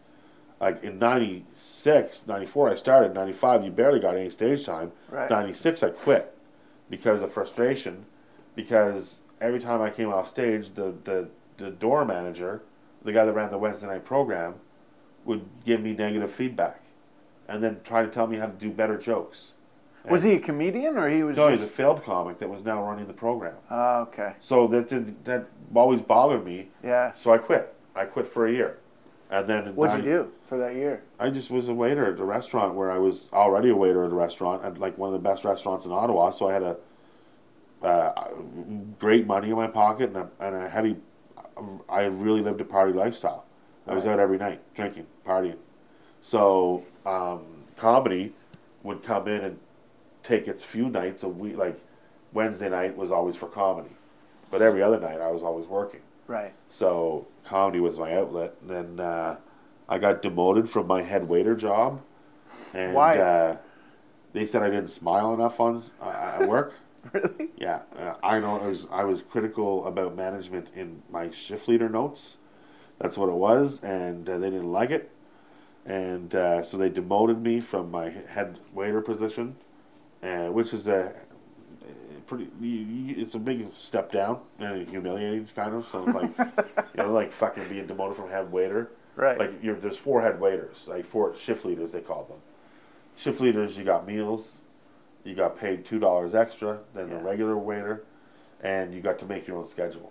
S2: Like in '96, '94 I started. '95 you barely got any stage time.
S1: Right.
S2: '96 I quit because of frustration because every time I came off stage, the, the, the door manager, the guy that ran the Wednesday night program, would give me negative feedback and then try to tell me how to do better jokes.
S1: Was he a comedian or he was
S2: No, he's a failed comic that was now running the program.
S1: Oh, okay.
S2: So that did, that always bothered me.
S1: Yeah.
S2: So I quit. I quit for a year. And then
S1: What'd you do for that year?
S2: I just was a waiter at a restaurant where I was already a waiter at a restaurant at like one of the best restaurants in Ottawa. So I had a uh, great money in my pocket and a, and a heavy. I really lived a party lifestyle. I was out every night drinking, partying. So um, comedy would come in and take its few nights a week. Like Wednesday night was always for comedy, but every other night I was always working.
S1: Right.
S2: So comedy was my outlet. And then uh, I got demoted from my head waiter job, and
S1: Why?
S2: Uh, they said I didn't smile enough on uh, at work.
S1: Really?
S2: yeah, uh, I know. I was I was critical about management in my shift leader notes. That's what it was, and uh, they didn't like it, and uh, so they demoted me from my head waiter position, uh, which is a pretty. It's a big step down and humiliating, kind of. So it's like you know, like fucking being demoted from head waiter.
S1: Right.
S2: Like you're, there's four head waiters, like four shift leaders they call them. Shift leaders, you got meals, you got paid two dollars extra than
S1: Yeah.
S2: the regular waiter, and you got to make your own schedule.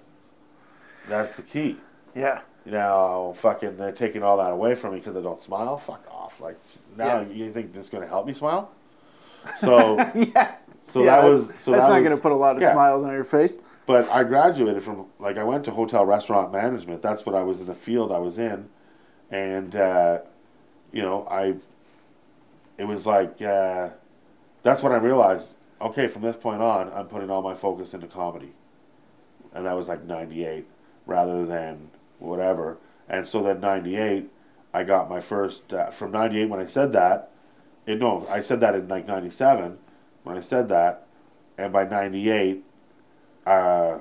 S2: That's the key.
S1: Yeah.
S2: Now, fucking, they're taking all that away from me because I don't smile. Fuck off! Like now,
S1: Yeah.
S2: you think this is gonna help me smile? So,
S1: yeah.
S2: so
S1: yeah,
S2: that was so
S1: that's
S2: that
S1: not going to put a lot of
S2: yeah.
S1: smiles on your face.
S2: But I graduated from like I went to hotel restaurant management. That's what I was in the field I was in, and uh, you know I've. It was like uh, that's when I realized. Okay, from this point on, I'm putting all my focus into comedy, and that was like '98 rather than whatever. And so then '98, I got my first uh, from '98 when I said that. It, no, I said that in like '97 when I said that, and by '98 uh,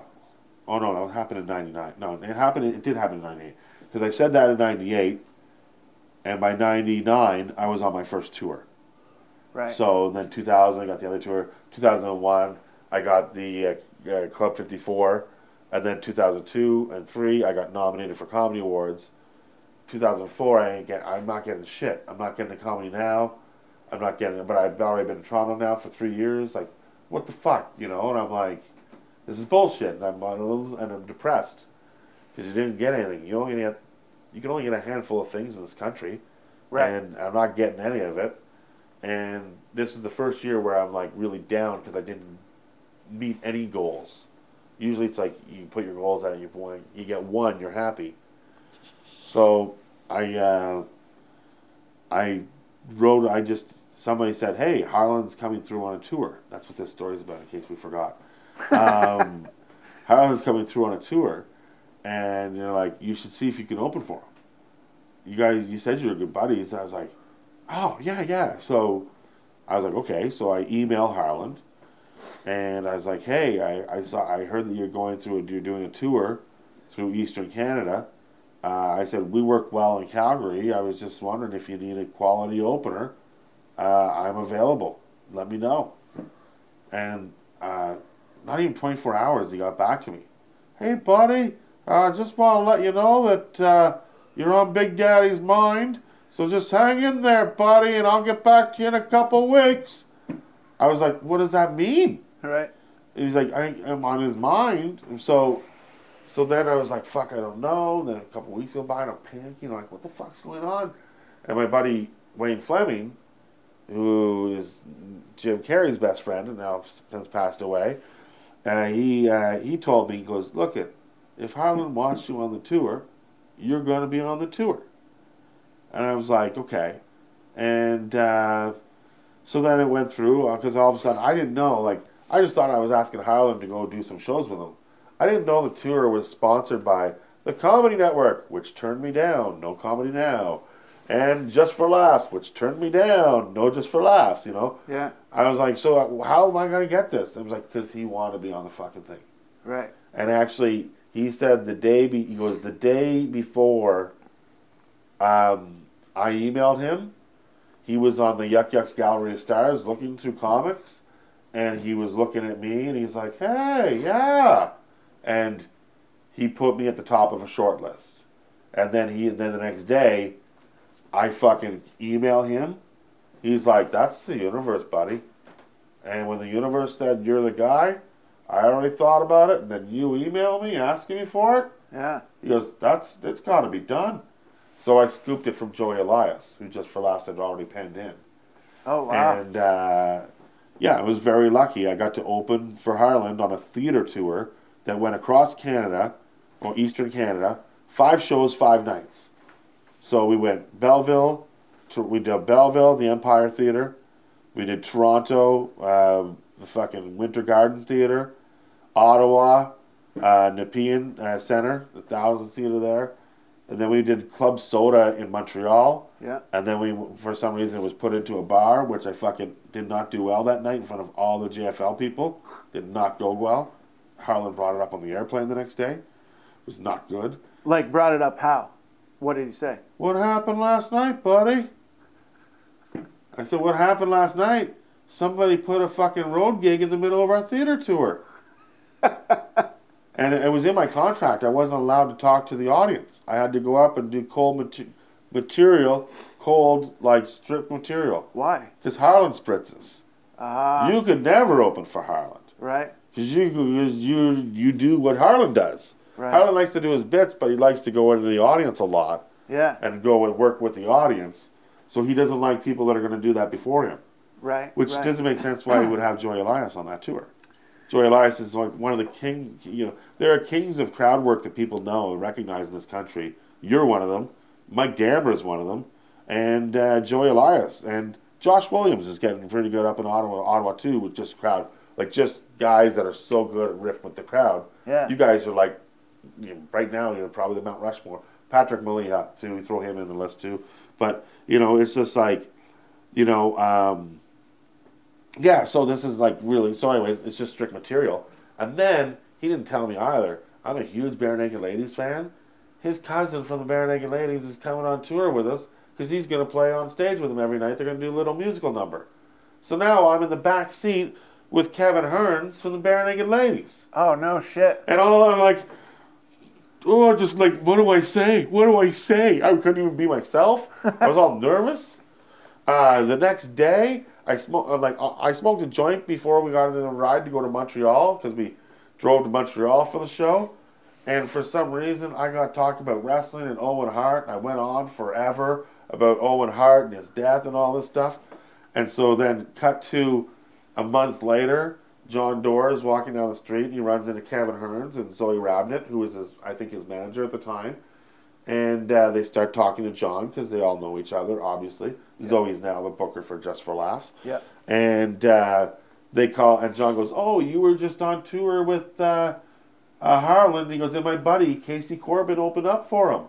S2: oh no, that happened in '99. No, it happened. It did happen in '98 because I said that in '98, and by '99 I was on my first tour.
S1: Right.
S2: So then 2000, I got the other tour. 2001, I got the uh, uh, Club 54, and then 2002 and three, I got nominated for comedy awards. 2004, I ain't get. I'm not getting shit. I'm not getting a comedy now. I'm not getting it, but I've already been in Toronto now for three years. Like, what the fuck, you know? And I'm like, this is bullshit. And I'm on a little, and I'm depressed because you didn't get anything. You only get, you can only get a handful of things in this country,
S1: Right.
S2: and I'm not getting any of it. And this is the first year where I'm like really down because I didn't meet any goals. Usually it's like you put your goals out, you've won, you get one, you're happy. So I uh, I wrote. I just somebody said, "Hey, Harland's coming through on a tour." That's what this story's about. In case we forgot, um, Harland's coming through on a tour, and you're like, you should see if you can open for him. You guys, you said you were good buddies. And I was like, oh yeah, yeah. So I was like, okay. So I email Harland, and I was like, hey, I, I saw, I heard that you're going through, you're doing a tour through Eastern Canada. Uh, I said we work well in Calgary. I was just wondering if you need a quality opener. Uh, I'm available. Let me know. And uh, not even 24 hours, he got back to me. Hey, buddy, I uh, just want to let you know that uh, you're on Big Daddy's mind. So just hang in there, buddy, and I'll get back to you in a couple weeks. I was like, what does that mean?
S1: Right.
S2: He's like, I, I'm on his mind. And so, so then I was like, fuck, I don't know. Then a couple weeks go by and I'm panicking, like, what the fuck's going on? And my buddy Wayne Fleming, who is Jim Carrey's best friend and now has passed away, uh, he uh, he told me, he goes, look it, if Harland wants you on the tour, you're going to be on the tour. And I was like, okay. And uh, so then it went through because all of a sudden I didn't know. Like I just thought I was asking Harland to go do some shows with him. I didn't know the tour was sponsored by the Comedy Network, which turned me down. No comedy now, and Just for Laughs, which turned me down. No Just for Laughs. You know.
S1: Yeah.
S2: I was like, so uh, how am I going to get this? I was like, because he wanted to be on the fucking thing.
S1: Right.
S2: And actually, he said the day be, he goes the day before. Um, I emailed him. He was on the Yuk Yuk's Gallery of Stars looking through comics, and he was looking at me, and he's like, "Hey, yeah," and he put me at the top of a short list. And then he then the next day, I fucking email him. He's like, "That's the universe, buddy." And when the universe said you're the guy, I already thought about it, and then you email me asking me for it.
S1: Yeah.
S2: He goes, "That's it's got to be done." So I scooped it from Joey Elias, who just for laughs had already penned in,
S1: Oh wow.
S2: and uh, yeah, I was very lucky. I got to open for Harland on a theater tour that went across Canada, or Eastern Canada, five shows, five nights. So we went Belleville, we did Belleville, the Empire Theater, we did Toronto, uh, the fucking Winter Garden Theater, Ottawa, uh, Nepean uh, Center, the thousand seater there, and then we did Club Soda in Montreal.
S1: yeah.
S2: And then we, for some reason, it was put into a bar, which I fucking did not do well that night in front of all the JFL people. Did not go well. Harland brought it up on the airplane the next day. It was not good.
S1: Like brought it up how? What did he say?
S2: What happened last night, buddy? I said, What happened last night? Somebody put a fucking road gig in the middle of our theater tour. and it, was in my contract. I wasn't allowed to talk to the audience. I had to go up and do cold mate- material, cold, like strip material.
S1: Why?
S2: Because Harland spritzes.
S1: Ah.
S2: you could never open for Harland.
S1: right.
S2: Because you, you, you do what Harland does.
S1: Right.
S2: Harland likes to do his bits, but he likes to go into the audience a lot
S1: Yeah.
S2: and go and work with the audience. So he doesn't like people that are going to do that before him,
S1: Right.
S2: which
S1: right.
S2: doesn't make sense why he would have Joey Elias on that tour. Joey Elias is like one of the king. You know, there are kings of crowd work that people know and recognize in this country. You're one of them. Mike Dammer is one of them, and uh, Joey Elias and Josh Williams is getting pretty good up in Ottawa, Ottawa too, with just crowd, like just guys that are so good at riff with the crowd.
S1: Yeah.
S2: You guys are like, you know, right now you're probably the Mount Rushmore. Patrick Maliha, too, we throw him in the list too. But you know, it's just like, you know, um, yeah. So this is like really. So, anyways, it's just strict material. And then he didn't tell me either. I'm a huge Barenaked Ladies fan. His cousin from the Barenaked Ladies is coming on tour with us because he's going to play on stage with them every night. They're going to do a little musical number. So now I'm in the back seat with Kevin Hearns from the Barenaked Ladies.
S1: Oh no shit.
S2: And all I'm like, oh, just like, what do I say? What do I say? I couldn't even be myself. I was all nervous. Uh, the next day, I smoked like uh, I smoked a joint before we got into the ride to go to Montreal because we drove to Montreal for the show. And for some reason, I got talking about wrestling and Owen Hart. And I went on forever about Owen Hart and his death and all this stuff. And so then, cut to a month later, John Doerr is walking down the street. And he runs into Kevin Hearns and Zoe Rabnett, who was his, I think, his manager at the time. And uh, they start talking to John because they all know each other, obviously. Zoe's now the booker for Just for Laughs.
S1: Yeah.
S2: And uh, they call, and John goes, "Oh, you were just on tour with uh, uh, Harland." He goes, "And my buddy Casey Corbin opened up for him."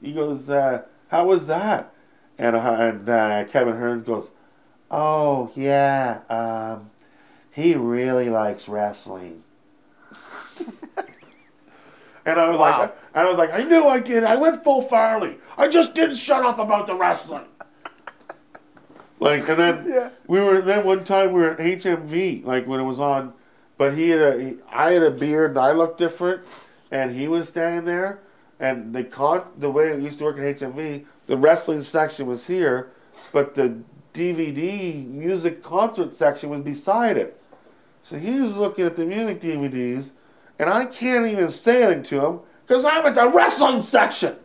S2: He goes, uh, "How was that?" And uh, and uh, Kevin Hearns goes, "Oh yeah, um, he really likes wrestling." and I was
S1: Wow.
S2: like, and I was like, I knew I did. I went full Farley. I just didn't shut up about the wrestling. Like, and then
S1: Yeah.
S2: we were then one time we were at HMV, like when it was on, but he had a, he, I had a beard and I looked different, and he was standing there, and the con the way it used to work at HMV, the wrestling section was here, but the DVD music concert section was beside it. So he was looking at the music DVDs, and I can't even say anything to him because I'm at the wrestling section.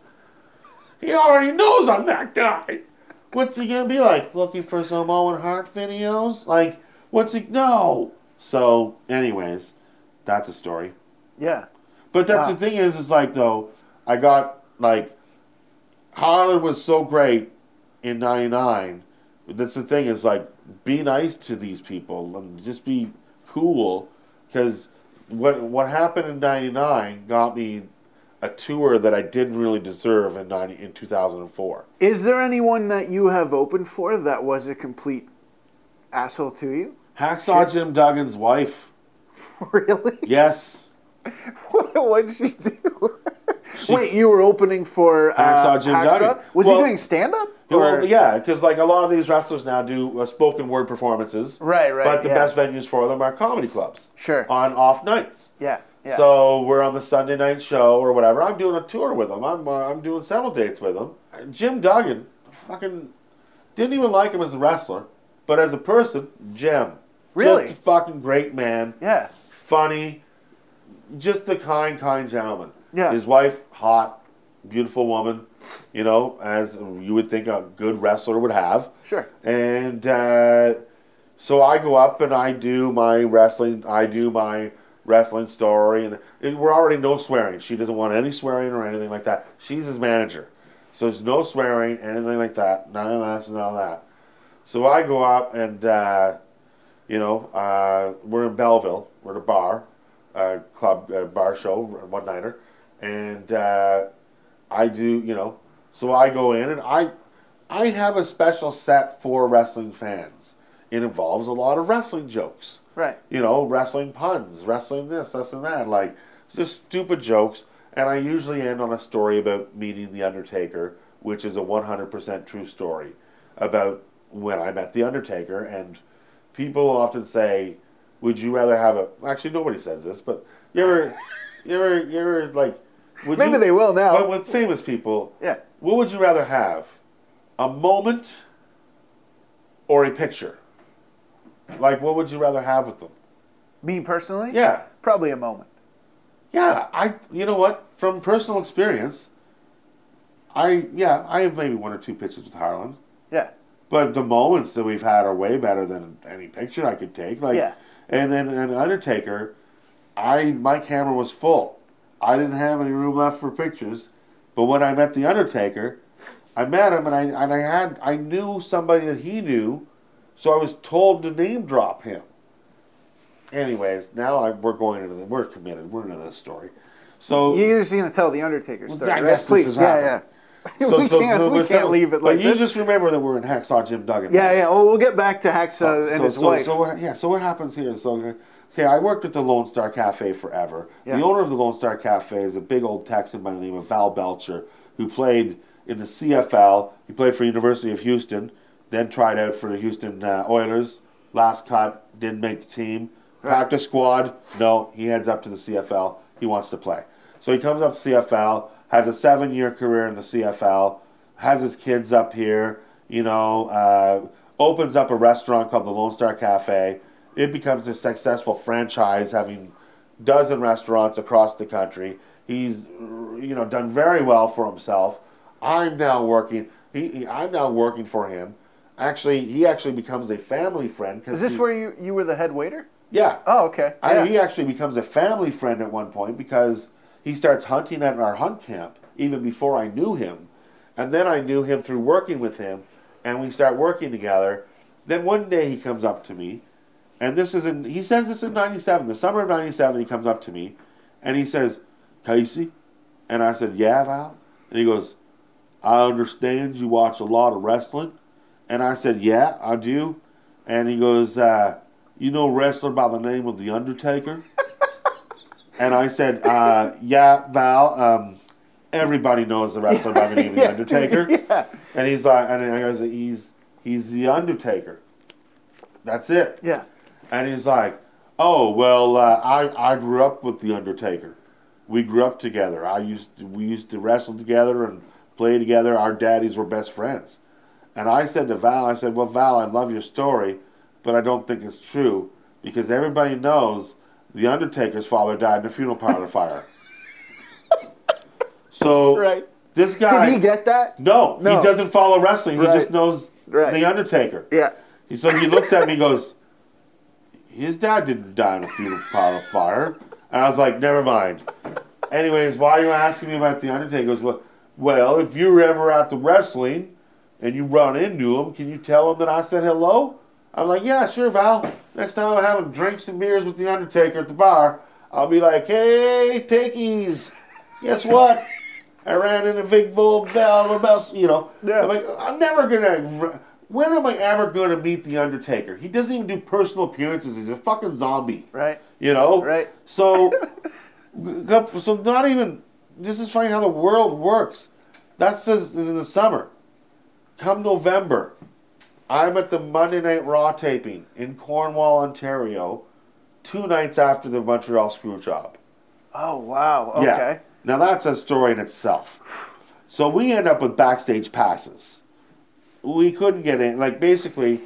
S2: He already knows I'm that guy. What's he gonna be like? Looking for some Owen Hart videos? Like, what's he? No. So, anyways, that's a story.
S1: Yeah.
S2: But that's
S1: Wow.
S2: the ah. thing is, is like though, I got like, Harland was so great in '99. That's the thing is like, be nice to these people and just be cool, because what what happened in '99 got me a tour that I didn't really deserve in 90, in 2004.
S1: Is there anyone that you have opened for that was a complete asshole to you?
S2: Hacksaw Jim Duggan's wife.
S1: really?
S2: Yes.
S1: what what did she do? Wait, you were opening for uh,
S2: Hacksaw Jim Duggan.
S1: Was
S2: Well-
S1: he doing stand up?
S2: Well, yeah, because like a lot of these wrestlers now do uh, spoken word performances.
S1: Right, right,
S2: But the
S1: yeah.
S2: best venues for them are comedy clubs.
S1: Sure.
S2: On off nights.
S1: Yeah. Yeah.
S2: So we're on the Sunday night show or whatever. I'm doing a tour with him. I'm uh, I'm doing several dates with him. Jim Duggan, fucking, didn't even like him as a wrestler, but as a person, Jim.
S1: Really?
S2: Just a fucking great man.
S1: yeah.
S2: funny, just a kind, kind gentleman.
S1: Yeah.
S2: His wife, hot, beautiful woman, you know, as you would think a good wrestler would have.
S1: Sure.
S2: And uh, so I go up and I do my wrestling, I do my wrestling story, and, we're already no swearing. She doesn't want any swearing or anything like that. She's his manager. So there's no swearing, anything like that. None of that, none of that. So I go up and, uh, you know, uh, we're in Belleville. We're at a bar, club, bar show, one nighter. And uh, I do, you know, so I go in and I, I have a special set for wrestling fans. It involves a lot of wrestling jokes
S1: Right.
S2: you know, wrestling puns, wrestling this, wrestling that, like just stupid jokes. And I usually end on a story about meeting the Undertaker, which is a 100% true story about when I met the Undertaker. And people often say, "Would you rather have a?" Actually, nobody says this, but you ever, you ever, you ever like? Would
S1: Maybe
S2: you-
S1: they will now.
S2: But with famous people,
S1: Yeah.
S2: what would you rather have? A moment or a picture? Like, what would you rather have with them?
S1: Me personally?
S2: Yeah.
S1: Probably a moment.
S2: Yeah, I. You know what? From personal experience, I yeah, I have maybe one or two pictures with Harland,
S1: Yeah.
S2: but the moments that we've had are way better than any picture I could take. Like,
S1: Yeah.
S2: and then an Undertaker, I my camera was full. I didn't have any room left for pictures, but when I met the Undertaker, I met him and I and I had I knew somebody that he knew, so I was told to name drop him. Anyways, now I, we're going into the, we're committed. We're into this story. So
S1: You're just going to tell the Undertaker story,
S2: I
S1: right?
S2: guess this
S1: Please. yeah, yeah.
S2: so,
S1: we
S2: so,
S1: can't,
S2: so
S1: we can't
S2: tell-
S1: leave it
S2: but
S1: like
S2: you just remember that we're in Hacksaw Jim Duggan.
S1: yeah, yeah. Well, we'll get back to Hacksaw and
S2: so,
S1: his
S2: so,
S1: wife.
S2: So what, yeah, so what happens here? So okay, okay, I worked at the Lone Star Cafe forever.
S1: Yeah.
S2: The owner of the Lone Star Cafe is a big old Texan by the name of Val Belcher, who played in the CFL. He played for University of Houston, then tried out for the Houston uh, Oilers, last cut, didn't make the team. Practice squad, no, he heads up to the CFL. He wants to play. So he comes up to CFL, has a seven year career in the CFL, has his kids up here, you know, uh, opens up a restaurant called the Lone Star Cafe. It becomes a successful franchise, having dozen restaurants across the country. He's, you know, done very well for himself. I'm now working. He, he I'm now working for him. Actually, he actually becomes a family friend. Cause
S1: Is this
S2: he-
S1: where you, you were the head waiter?
S2: Yeah.
S1: Oh, okay.
S2: I,
S1: Yeah.
S2: he actually becomes a family friend at one point because he starts hunting at our hunt camp even before I knew him. And then I knew him through working with him, and we start working together. Then one day he comes up to me, and this is in, he says this in 97, the summer of 97, he comes up to me, and he says, Casey? And I said, Yeah, Val? And he goes, I understand you watch a lot of wrestling. And I said, Yeah, I do. And he goes, uh, You know wrestler by the name of The Undertaker? and I said, uh, Yeah, Val. Um, everybody knows the wrestler by the name of The Undertaker.
S1: yeah.
S2: And he's like, and I goes, He's, he's The Undertaker. That's it.
S1: Yeah.
S2: And he's like, "Oh well, uh, I I grew up with the Undertaker. We grew up together. I used to, we used to wrestle together and play together. Our daddies were best friends." And I said to Val, I said, "Well, Val, I love your story, but I don't think it's true because everybody knows the Undertaker's father died in a funeral parlor fire." so
S1: Right.
S2: this guy
S1: Did he get that?
S2: no,
S1: No.
S2: he doesn't follow wrestling. He just knows
S1: Right.
S2: the Undertaker.
S1: Yeah.
S2: He- So he looks at me and goes, His dad didn't die in a funeral parlor fire. And I was like, Never mind. Anyways, why are you asking me about The Undertaker? He goes, well, well, if you were ever at the wrestling and you run into him, can you tell him that I said hello? I'm like, Yeah, sure, Val. Next time I'm having drinks and beers with The Undertaker at the bar, I'll be like, Hey, Takeies, guess what? I ran into Big Bull Bell about, you know.
S1: Yeah.
S2: I'm like, I'm never gonna. When am I ever gonna meet the Undertaker? He doesn't even do personal appearances. He's a fucking zombie.
S1: Right.
S2: You know.
S1: Right.
S2: So, so not even. This is funny how the world works. That says is in the summer. Come November, I'm at the Monday Night Raw taping in Cornwall, Ontario, two nights after the Montreal Screwjob.
S1: Oh wow. Okay.
S2: Yeah. Now that's a story in itself. So we end up with backstage passes. We couldn't get in. Like basically,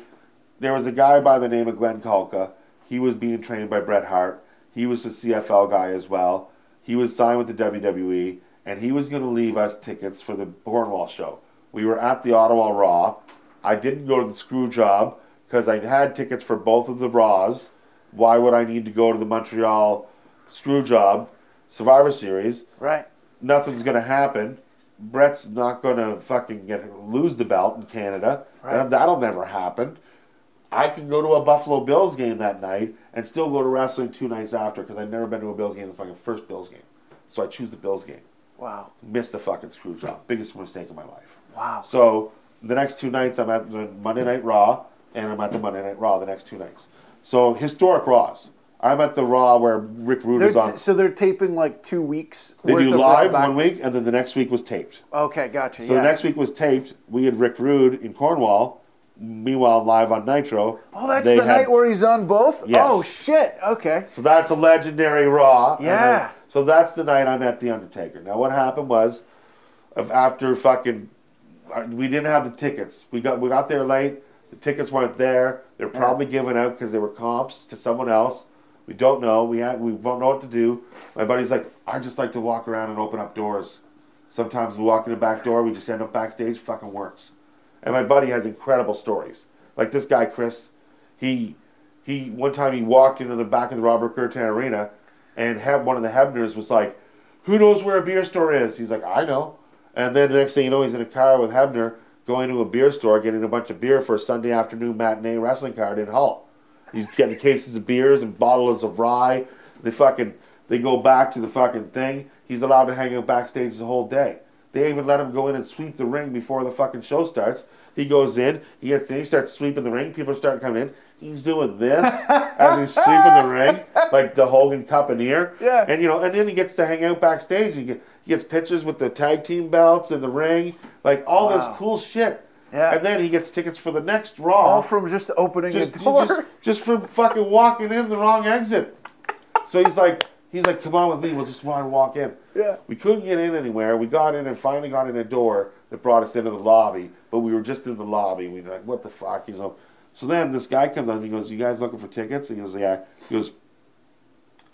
S2: there was a guy by the name of Glen Kulka. He was being trained by Bret Hart. He was a CFL guy as well. He was signed with the WWE, and he was going to leave us tickets for the Cornwall show. We were at the Ottawa Raw. I didn't go to the screw job because I had tickets for both of the Raws. Why would I need to go to the Montreal screw job Survivor Series?
S1: Right.
S2: nothing's gonna happen. Bret's not gonna fucking get lose the belt in Canada.
S1: Right.
S2: That- That'll never happen. I can go to a Buffalo Bills game that night and still go to wrestling two nights after because I've never been to a Bills game. It's my first Bills game, so I choose the Bills game.
S1: Wow.
S2: Missed the fucking screw job. Biggest mistake of my life.
S1: Wow.
S2: So the next two nights I'm at the Monday Night Raw and I'm at the Monday Night Raw the next two nights. So historic Raws. I'm at the Raw where Rick Rude is on.
S1: t- so they're taping like two weeks.
S2: they do live one week and then the next week was taped.
S1: Okay, gotcha.
S2: So
S1: yeah.
S2: the next week was taped. We had Rick Rude in Cornwall. Meanwhile, live on Nitro.
S1: Oh, that's the
S2: had-
S1: night where he's on both.
S2: Oh, yes.
S1: Oh shit. Okay.
S2: So that's a legendary Raw.
S1: Yeah.
S2: So that's the night I met the Undertaker. Now what happened was, after fucking, uh, we didn't have the tickets. We got we got there late. The tickets weren't there. They're probably given out because they were comps to someone else. We don't know. We had we don't know what to do. My buddy's like, I just like to walk around and open up doors. Sometimes we walk in the back door. We just end up backstage. Fucking works. And my buddy has incredible stories. Like this guy Chris, he he one time he walked into the back of the Robert Guertin Arena, and had one of the Hebners was like, "Who knows where a beer store is?" He's like, "I know." And then the next thing you know, he's in a car with Hebner going to a beer store, getting a bunch of beer for a Sunday afternoon matinee wrestling card in Hull. He's getting cases of beers and bottles of rye. They fucking they go back to the fucking thing. He's allowed to hang out backstage the whole day. They even let him go in and sweep the ring before the fucking show starts. He goes in, he gets in, he starts sweeping the ring. People start coming in. He's doing this as he's sweeping the ring, like the Hogan Cup in here.
S1: Yeah.
S2: And you know, and then he gets to hang out backstage. He, get, he gets pictures with the tag team belts and the ring, like all
S1: Wow.
S2: this cool shit.
S1: Yeah.
S2: And then he gets tickets for the next Raw.
S1: All from just opening
S2: just,
S1: the door.
S2: just, just for fucking walking in the wrong exit. So he's like, he's like, come on with me. We'll just want to walk in.
S1: Yeah.
S2: We couldn't get in anywhere. We got in and finally got in a door that brought us into the lobby. But we were just in the lobby. We were like, what the fuck? You know. So then this guy comes up and he goes, "You guys looking for tickets?" And he goes, "Yeah." He goes,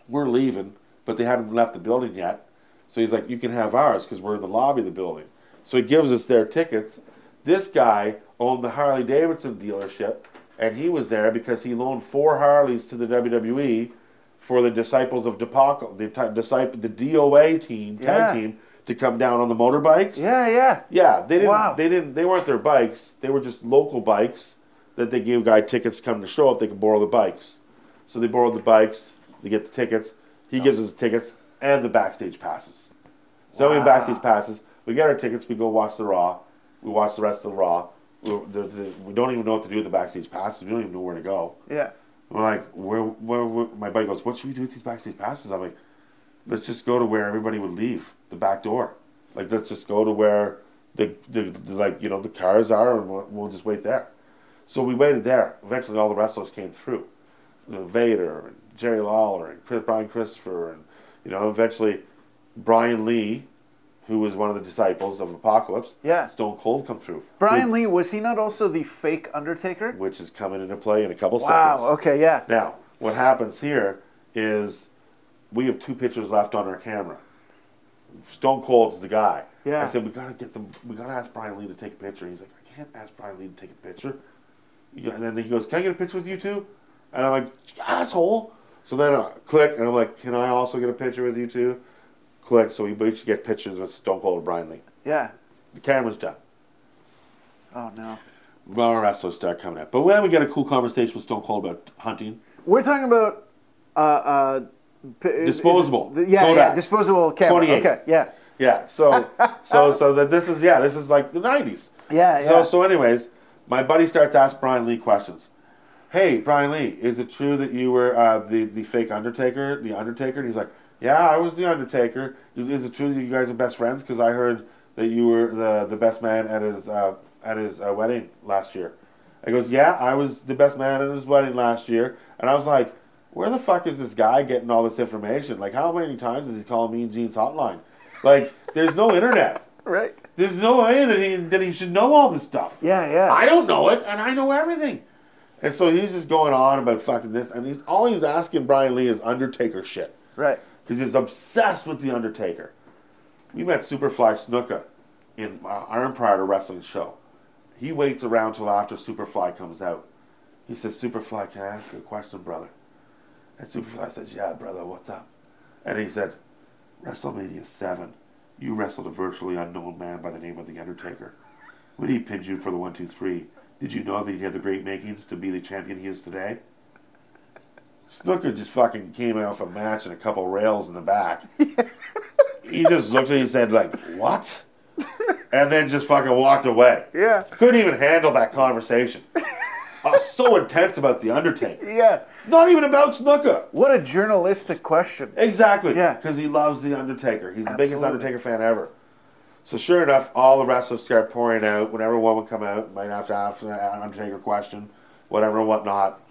S2: "We're leaving, but they hadn't left the building yet." So he's like, "You can have ours because we're in the lobby of the building." So he gives us their tickets. This guy owned the Harley Davidson dealership, and he was there because he loaned four Harleys to the WWE for the disciples of Depaco, the disciple, the DOA team, tag
S1: Yeah.
S2: team, to come down on the motorbikes.
S1: yeah, yeah.
S2: Yeah, they didn't.
S1: Wow.
S2: They didn't. They weren't their bikes. They were just local bikes that they gave guy tickets to come to show if they can borrow the bikes. So they borrowed the bikes. They get the tickets. He gives us the tickets and the backstage passes. So we have
S1: Wow.
S2: backstage passes. We get our tickets. We go watch the Raw. We watch the rest of the Raw. We, the, the, we don't even know what to do with the backstage passes. We don't even know where to go.
S1: Yeah.
S2: We're like, where, where, where? My buddy goes, what should we do with these backstage passes? I'm like, let's just go to where everybody would leave, the back door. Like, let's just go to where the, the, the like, you know, the cars are, and we'll, we'll just wait there. So we waited there. Eventually, all the wrestlers came through. You know, Vader and Jerry Lawler and Chris, Brian Christopher, and you know, eventually Brian Lee, who was one of the disciples of Apocalypse,
S1: Yeah.
S2: Stone Cold come through.
S1: Brian Lee was he not also the fake Undertaker?
S2: which is coming into play in a couple
S1: Wow.
S2: seconds.
S1: Okay. Yeah.
S2: Now, what happens here is we have two pictures left on our camera. Stone Cold's the guy.
S1: Yeah.
S2: I said we gotta get them. We gotta ask Brian Lee to take a picture. He's like, I can't ask Brian Lee to take a picture. Yeah, And then he goes, Can I get a picture with you too? And I'm like, asshole. So then I click, and I'm like, Can I also get a picture with you too? Click. So we each get pictures with Stone Cold and Brian Lee.
S1: Yeah.
S2: The camera's done.
S1: Oh no.
S2: Raw wrestlers start coming out. But then we get a cool conversation with Stone Cold about hunting.
S1: We're talking about uh uh. p- is it-
S2: Disposable.
S1: the- yeah, yeah, disposable camera.
S2: 28.
S1: Okay, yeah,
S2: Yeah, so so so that this is yeah, this is like the nineties.
S1: yeah, yeah.
S2: So so anyways, my buddy starts to ask Brian Lee questions. Hey, Brian Lee, is it true that you were uh, the the fake Undertaker, the Undertaker? And he's like, Yeah, I was the Undertaker. Is, is it true that you guys are best friends? Because I heard that you were the the best man at his uh, at his uh, wedding last year. He goes, Yeah, I was the best man at his wedding last year. And I was like, Where the fuck is this guy getting all this information? Like, how many times is he calling me Gene's hotline? Like, there's no internet.
S1: Right.
S2: There's no way that he, that he should know all this stuff.
S1: Yeah, yeah.
S2: I don't know it, and I know everything. And so he's just going on about fucking this, and he's all he's asking Brian Lee is Undertaker shit
S1: right.
S2: because he's obsessed with the Undertaker. We met Superfly Snuka in uh, our Empire Wrestling show. He waits around till after Superfly comes out. He says, "Superfly, can I ask you a question, brother?" And Superfly says, "Yeah, brother, what's up?" And he said, "WrestleMania Seven, you wrestled a virtually unknown man by the name of the Undertaker. When he pinned you for the one, two, three, did you know that he had the great makings to be the champion he is today?" Snuka just fucking came off a match and a couple rails in the back. he just looked at me and said, like, what? And then just fucking walked away.
S1: Yeah.
S2: Couldn't even handle that conversation. Was so intense about The Undertaker.
S1: Yeah.
S2: Not even about Snuka.
S1: What a journalistic question.
S2: Exactly.
S1: Yeah.
S2: Because he loves The Undertaker. He's the biggest Undertaker fan ever. So sure enough, all the wrestlers start pouring out. Whenever one would come out, might have to ask an Undertaker question, whatever and whatnot.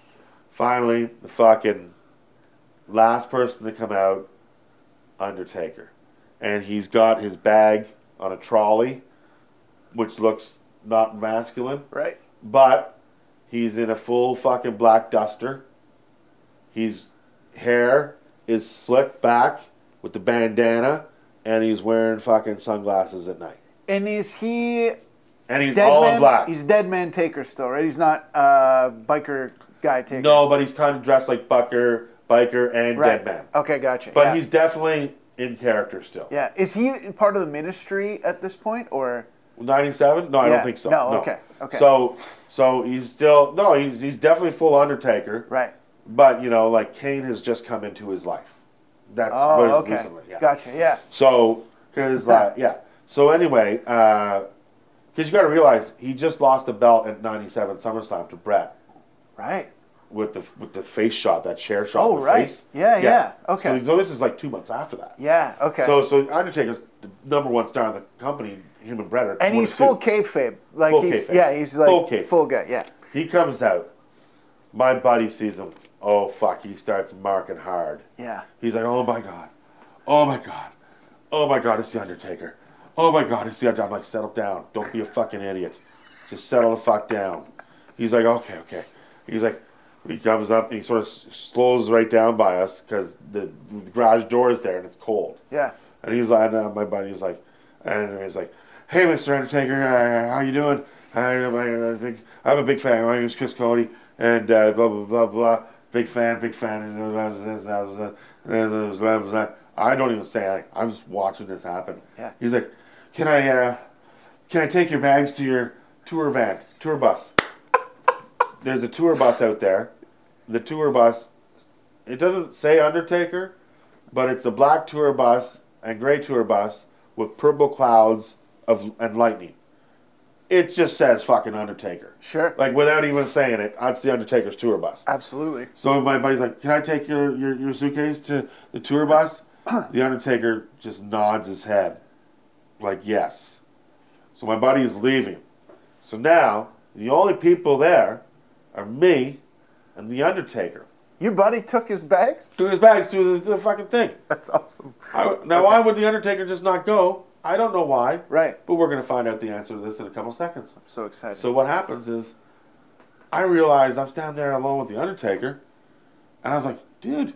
S2: Finally, the fucking last person to come out, Undertaker. And he's got his bag on a trolley, which looks not masculine,
S1: Right.
S2: but he's in a full fucking black duster. His hair is slicked back with the bandana, and he's wearing fucking sunglasses at night.
S1: And is he
S2: And he's all
S1: man?
S2: in black.
S1: He's dead man taker still, right? He's not uh biker guy taker.
S2: no, but he's kind of dressed like Bucker, biker, and
S1: Right.
S2: dead man.
S1: Okay, gotcha.
S2: But
S1: yeah.
S2: he's definitely in character still.
S1: yeah. Is he part of the ministry at this point, or
S2: 97? No, I
S1: Yeah.
S2: don't think so.
S1: No, okay, okay.
S2: So, so he's still no, he's he's definitely full Undertaker.
S1: right?
S2: But you know, like Kane has just come into his life. That's
S1: Oh,
S2: what
S1: okay.
S2: recently. Yeah.
S1: Gotcha. Yeah.
S2: So, because uh, yeah. So anyway, because you got to realize he just lost the belt at '97 SummerSlam to Bret.
S1: Right.
S2: with the with the face shot, that chair shot.
S1: Oh, right.
S2: Face.
S1: Yeah, yeah. Okay.
S2: So, so this is like two months after that.
S1: Yeah. Okay.
S2: So so Undertaker's the number one star in the company. Him and
S1: and he's full
S2: two.
S1: kayfabe. Like
S2: Full
S1: he's
S2: kayfabe.
S1: yeah, he's like
S2: Full
S1: full,
S2: kayfabe.
S1: guy. Yeah.
S2: He comes out. My buddy sees him. Oh fuck! He starts marking hard.
S1: Yeah.
S2: He's like, oh my god, oh my god, oh my god, it's the Undertaker. Oh my god, it's the Undertaker. I'm like, settle down. Don't be a fucking idiot. Just settle the fuck down. He's like, okay, okay. He's like, he comes up and he sort of slows right down by us because the, the garage door is there and it's cold.
S1: Yeah.
S2: And he's was like, and, my buddy was like, and he's like, hey, Mr. Undertaker, uh, how you doing? I'm a big, I'm a big fan. My name is Chris Cody, and uh, blah blah blah blah. Big fan, big fan. I don't even say it. I'm just watching this happen.
S1: Yeah.
S2: He's like, can I, uh, can I take your bags to your tour van, tour bus? There's a tour bus out there. The tour bus, it doesn't say Undertaker, but it's a black tour bus and gray tour bus with purple clouds of and lightning. It just says fucking Undertaker.
S1: Sure.
S2: Like without even saying it, that's the Undertaker's tour bus.
S1: Absolutely.
S2: So my buddy's like, "Can I take your, your, your suitcase to the tour bus?" the Undertaker just nods his head, like yes. So my buddy is leaving. So now the only people there are me and the Undertaker.
S1: Your buddy took his bags?
S2: Took his bags to the, to the fucking thing.
S1: That's awesome.
S2: I, now, why would the Undertaker just not go? I don't know why.
S1: Right.
S2: But we're going to find out the answer to this in a couple seconds.
S1: I'm so excited.
S2: So what happens is, I realize I'm standing there alone with the Undertaker, and I was like, "Dude,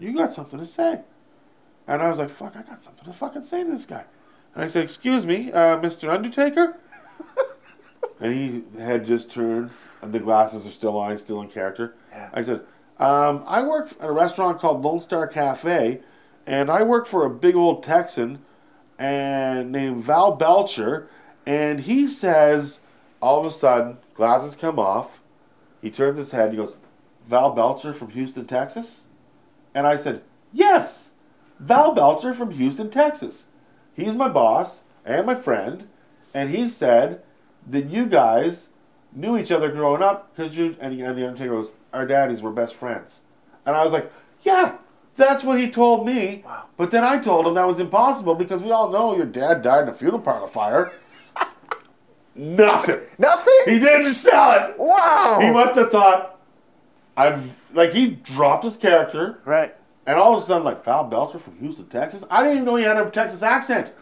S2: you got something to say?" And I was like, "Fuck, I got something to fucking say to this guy." And I said, "Excuse me, uh, Mr. Undertaker." and he head just turns, and the glasses are still on, still in character.
S1: Yeah.
S2: I said, um, "I work at a restaurant called Lone Star Cafe, and I work for a big old Texan." And named Val Belcher, and he says, all of a sudden, glasses come off. He turns his head. He goes, Val Belcher from Houston, Texas, and I said, yes, Val Belcher from Houston, Texas. He's my boss and my friend, and he said that you guys knew each other growing up because you and, the Undertaker goes, our daddies were best friends, and I was like, yeah. That's what he told me.
S1: Wow.
S2: But then I told him that was impossible because we all know your dad died in a funeral parlor fire. Nothing.
S1: Nothing?
S2: He didn't sell it.
S1: wow.
S2: He must have thought, I've like he dropped his character,
S1: right.
S2: and all of a sudden, like Val Belcher from Houston, Texas. I didn't even know he had a Texas accent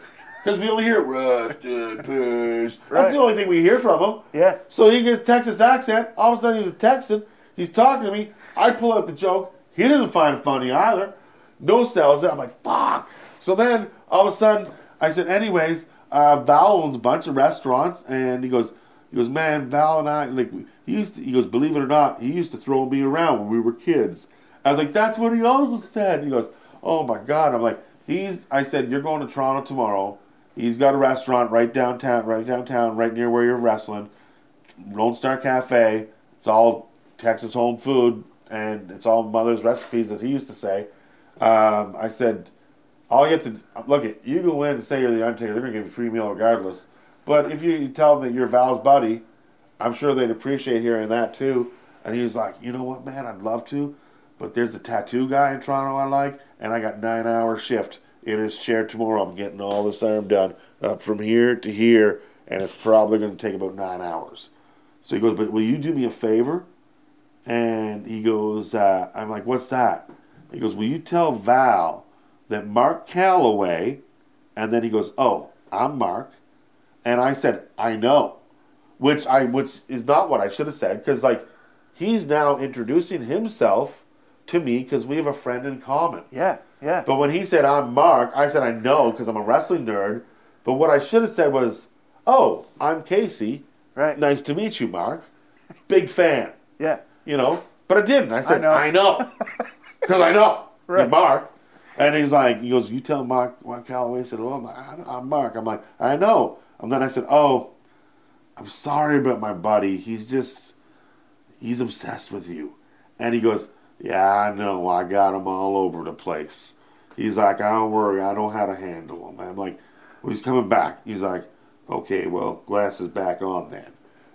S2: because we only hear "Rest in peace."
S1: Right.
S2: That's the only thing we hear from him.
S1: Yeah.
S2: So he gets Texas accent. All of a sudden, he's a Texan. He's talking to me. I pull out the joke. He doesn't find it funny either. No it. I'm like, fuck. So then, all of a sudden, I said, anyways, uh, Val owns a bunch of restaurants, and he goes, he goes, man, Val and I, like, he used to, he goes, believe it or not, he used to throw me around when we were kids. I was like, that's what he also said. He goes, oh my god. I'm like, he's. I said, you're going to Toronto tomorrow. He's got a restaurant right downtown, right downtown, right near where you're wrestling. Lone Star Cafe. It's all Texas home food, and it's all mother's recipes, as he used to say. Um, I said, all you have to look at you go in and say you're the Undertaker, they're gonna give you a free meal regardless. But if you tell them that you're Val's buddy, I'm sure they'd appreciate hearing that too. And he was like, you know what, man, I'd love to, but there's a tattoo guy in Toronto I like, and I got nine hour shift in his chair tomorrow. I'm getting all this arm done from here to here, and it's probably gonna take about nine hours. So he goes, but will you do me a favor? And he goes, uh, I'm like, what's that? He goes, will you tell Val that Mark Calaway, and then he goes, oh, I'm Mark, and I said, I know, which I which is not what I should have said because like he's now introducing himself to me because we have a friend in common.
S1: Yeah. Yeah.
S2: But when he said I'm Mark, I said I know because I'm a wrestling nerd. But what I should have said was, oh, I'm Casey.
S1: Right.
S2: Nice to meet you, Mark. Big fan.
S1: Yeah.
S2: You know. But I didn't. I said. I know because I know
S1: Right.
S2: you're Mark. And he's like, he goes, you tell Mark, Mark Calaway. I said, oh, I'm, I'm Mark. I'm like, I know. And then I said, oh, I'm sorry about my buddy. He's just, he's obsessed with you. And he goes, yeah, I know. I got him all over the place. He's like, I don't worry. I know how to handle him. I'm like, well, he's coming back. He's like, okay, well, glasses back on then.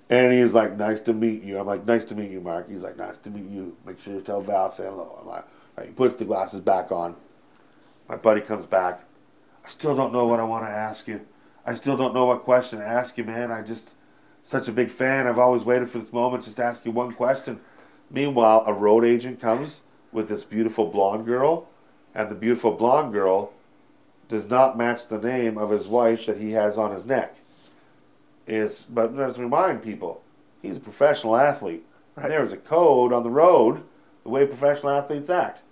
S2: And he's like, nice to meet you. I'm like, nice to meet you, Mark. He's like, nice to meet you. Make sure you tell Val, say hello. I'm like. He puts the glasses back on. My buddy comes back. I still don't know what I want to ask you. I still don't know what question to ask you, man. I just, such a big fan. I've always waited for this moment just to ask you one question. Meanwhile, a road agent comes with this beautiful blonde girl, and the beautiful blonde girl does not match the name of his wife that he has on his neck. Is but let's remind people, he's a professional athlete.
S1: Right.
S2: There's a code on the road, the way professional athletes act.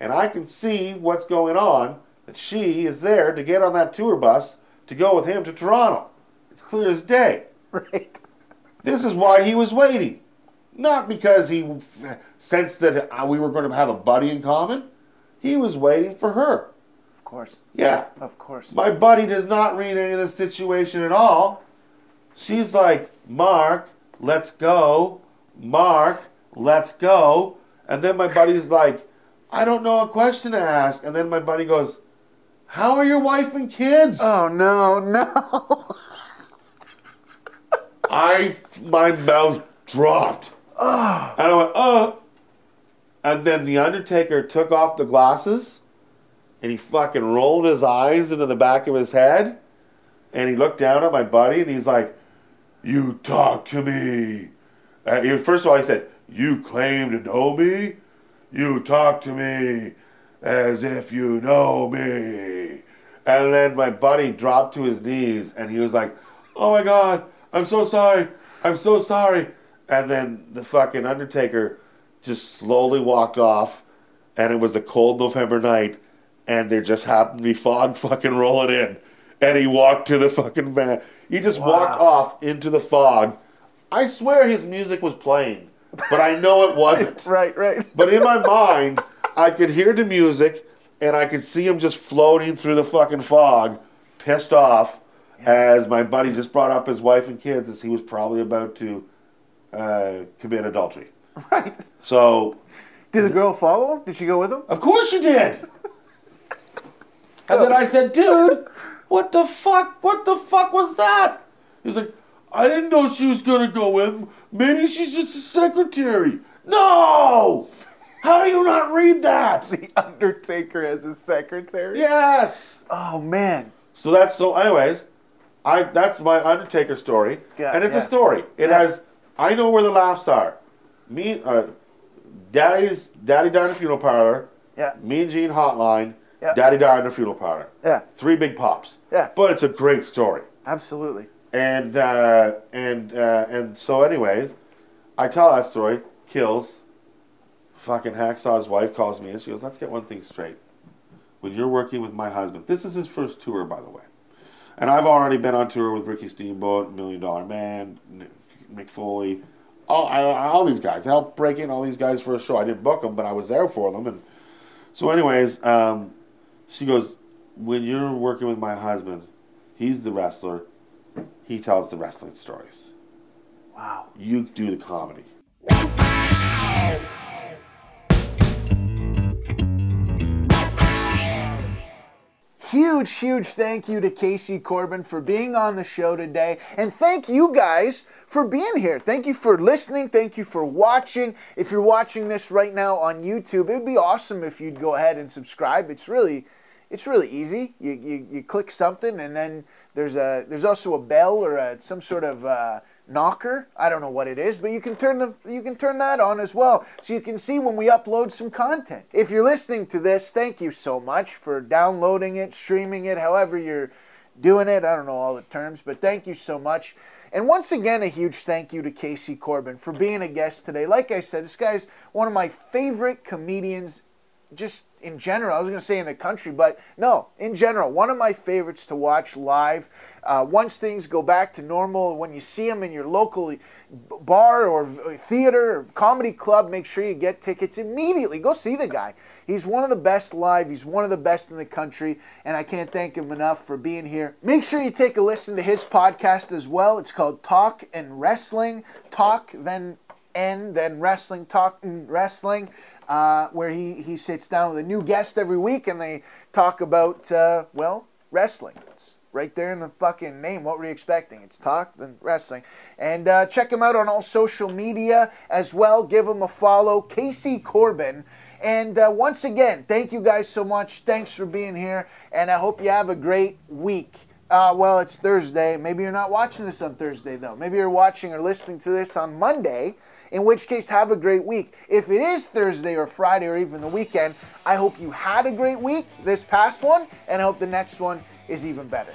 S2: And I can see what's going on, that she is there to get on that tour bus to go with him to Toronto. It's clear as day.
S1: Right.
S2: This is why he was waiting. Not because he f- sensed that uh, we were going to have a buddy in common. He was waiting for her.
S1: Of course.
S2: Yeah.
S1: Of course.
S2: My buddy does not read any of this situation at all. She's like, Mark, let's go. Mark, let's go. And then my buddy's like, I don't know a question to ask. And then my buddy goes, How are your wife and kids?
S1: Oh no, no.
S2: I, my mouth dropped. And I went, oh. And then the Undertaker took off the glasses and he fucking rolled his eyes into the back of his head. And he looked down at my buddy and he's like, You talk to me. Uh, first of all, he said, You claim to know me? You talk to me as if you know me. And then my buddy dropped to his knees and he was like, Oh my God, I'm so sorry. I'm so sorry. And then the fucking Undertaker just slowly walked off and it was a cold November night and there just happened to be fog fucking rolling in. And he walked to the fucking van. He just walked off into the fog. I swear his music was playing, but I know it wasn't.
S1: right, right.
S2: But in my mind, I could hear the music and I could see him just floating through the fucking fog, pissed off, as my buddy just brought up his wife and kids as he was probably about to uh, commit adultery.
S1: Right.
S2: So,
S1: Did the girl follow him? Did she go with him?
S2: of course she did. and then I said, dude, what the fuck? What the fuck was that? He's like, I didn't know she was gonna go with him. Maybe she's just a secretary. No! How do you not read that?
S1: The Undertaker as his secretary?
S2: Yes.
S1: Oh man.
S2: So that's so. Anyways, I that's my Undertaker story,
S1: Yeah,
S2: and it's
S1: yeah.
S2: a story. It
S1: Yeah.
S2: has. I know where the laughs are. Me, uh, Daddy's Daddy died in a funeral parlor.
S1: Yeah.
S2: Me and Gene hotline.
S1: Yeah.
S2: Daddy died in a funeral parlor.
S1: Yeah.
S2: Three big pops.
S1: Yeah.
S2: But it's a great story,
S1: Absolutely.
S2: and uh, and uh, and so anyways, I tell that story. Kills. Fucking Hacksaw's wife calls me and she goes, "Let's get one thing straight. When you're working with my husband, this is his first tour, by the way." And I've already been on tour with Ricky Steamboat, Million Dollar Man, Mick Foley, all, I, all these guys. I helped break in all these guys for a show. I didn't book them, but I was there for them. And so, anyways, um, she goes, When you're working with my husband, he's the wrestler, he tells the wrestling stories.
S1: Wow.
S2: You do the comedy.
S1: Huge, huge thank you to Casey Corbin for being on the show today. And thank you guys for being here. Thank you for listening. Thank you for watching. If you're watching this right now on YouTube, it would be awesome if you'd go ahead and subscribe. It's really it's really easy. You, you, you click something and then there's a there's also a bell or a, some sort of uh, knocker. I don't know what it is, but you can turn the you can turn that on as well, so you can see when we upload some content. If you're listening to this, thank you so much for downloading it, streaming it, however you're doing it. I don't know all the terms, but thank you so much. And once again, a huge thank you to Casey Corbin for being a guest today. Like I said, this guy's one of my favorite comedians just in general. I was going to say in the country, but no, in general, one of my favorites to watch live. Uh, once things go back to normal, when you see him in your local bar or theater or comedy club, make sure you get tickets immediately. Go see the guy. He's one of the best live. He's one of the best in the country, and I can't thank him enough for being here. Make sure you take a listen to his podcast as well. It's called Talk and Wrestling. Talk, then N, then Wrestling, Talk and Wrestling uh, where he, he sits down with a new guest every week and they talk about, uh, well, wrestling. It's right there in the fucking name. What were you expecting? It's talk, then wrestling. And uh, check him out on all social media as well. Give him a follow. Casey Corbin. And uh, once again, thank you guys so much. Thanks for being here. And I hope you have a great week. Uh, well, it's Thursday. Maybe you're not watching this on Thursday, though. Maybe you're watching or listening to this on Monday, in which case, have a great week. If it is Thursday or Friday or even the weekend, I hope you had a great week, this past one, and I hope the next one is even better.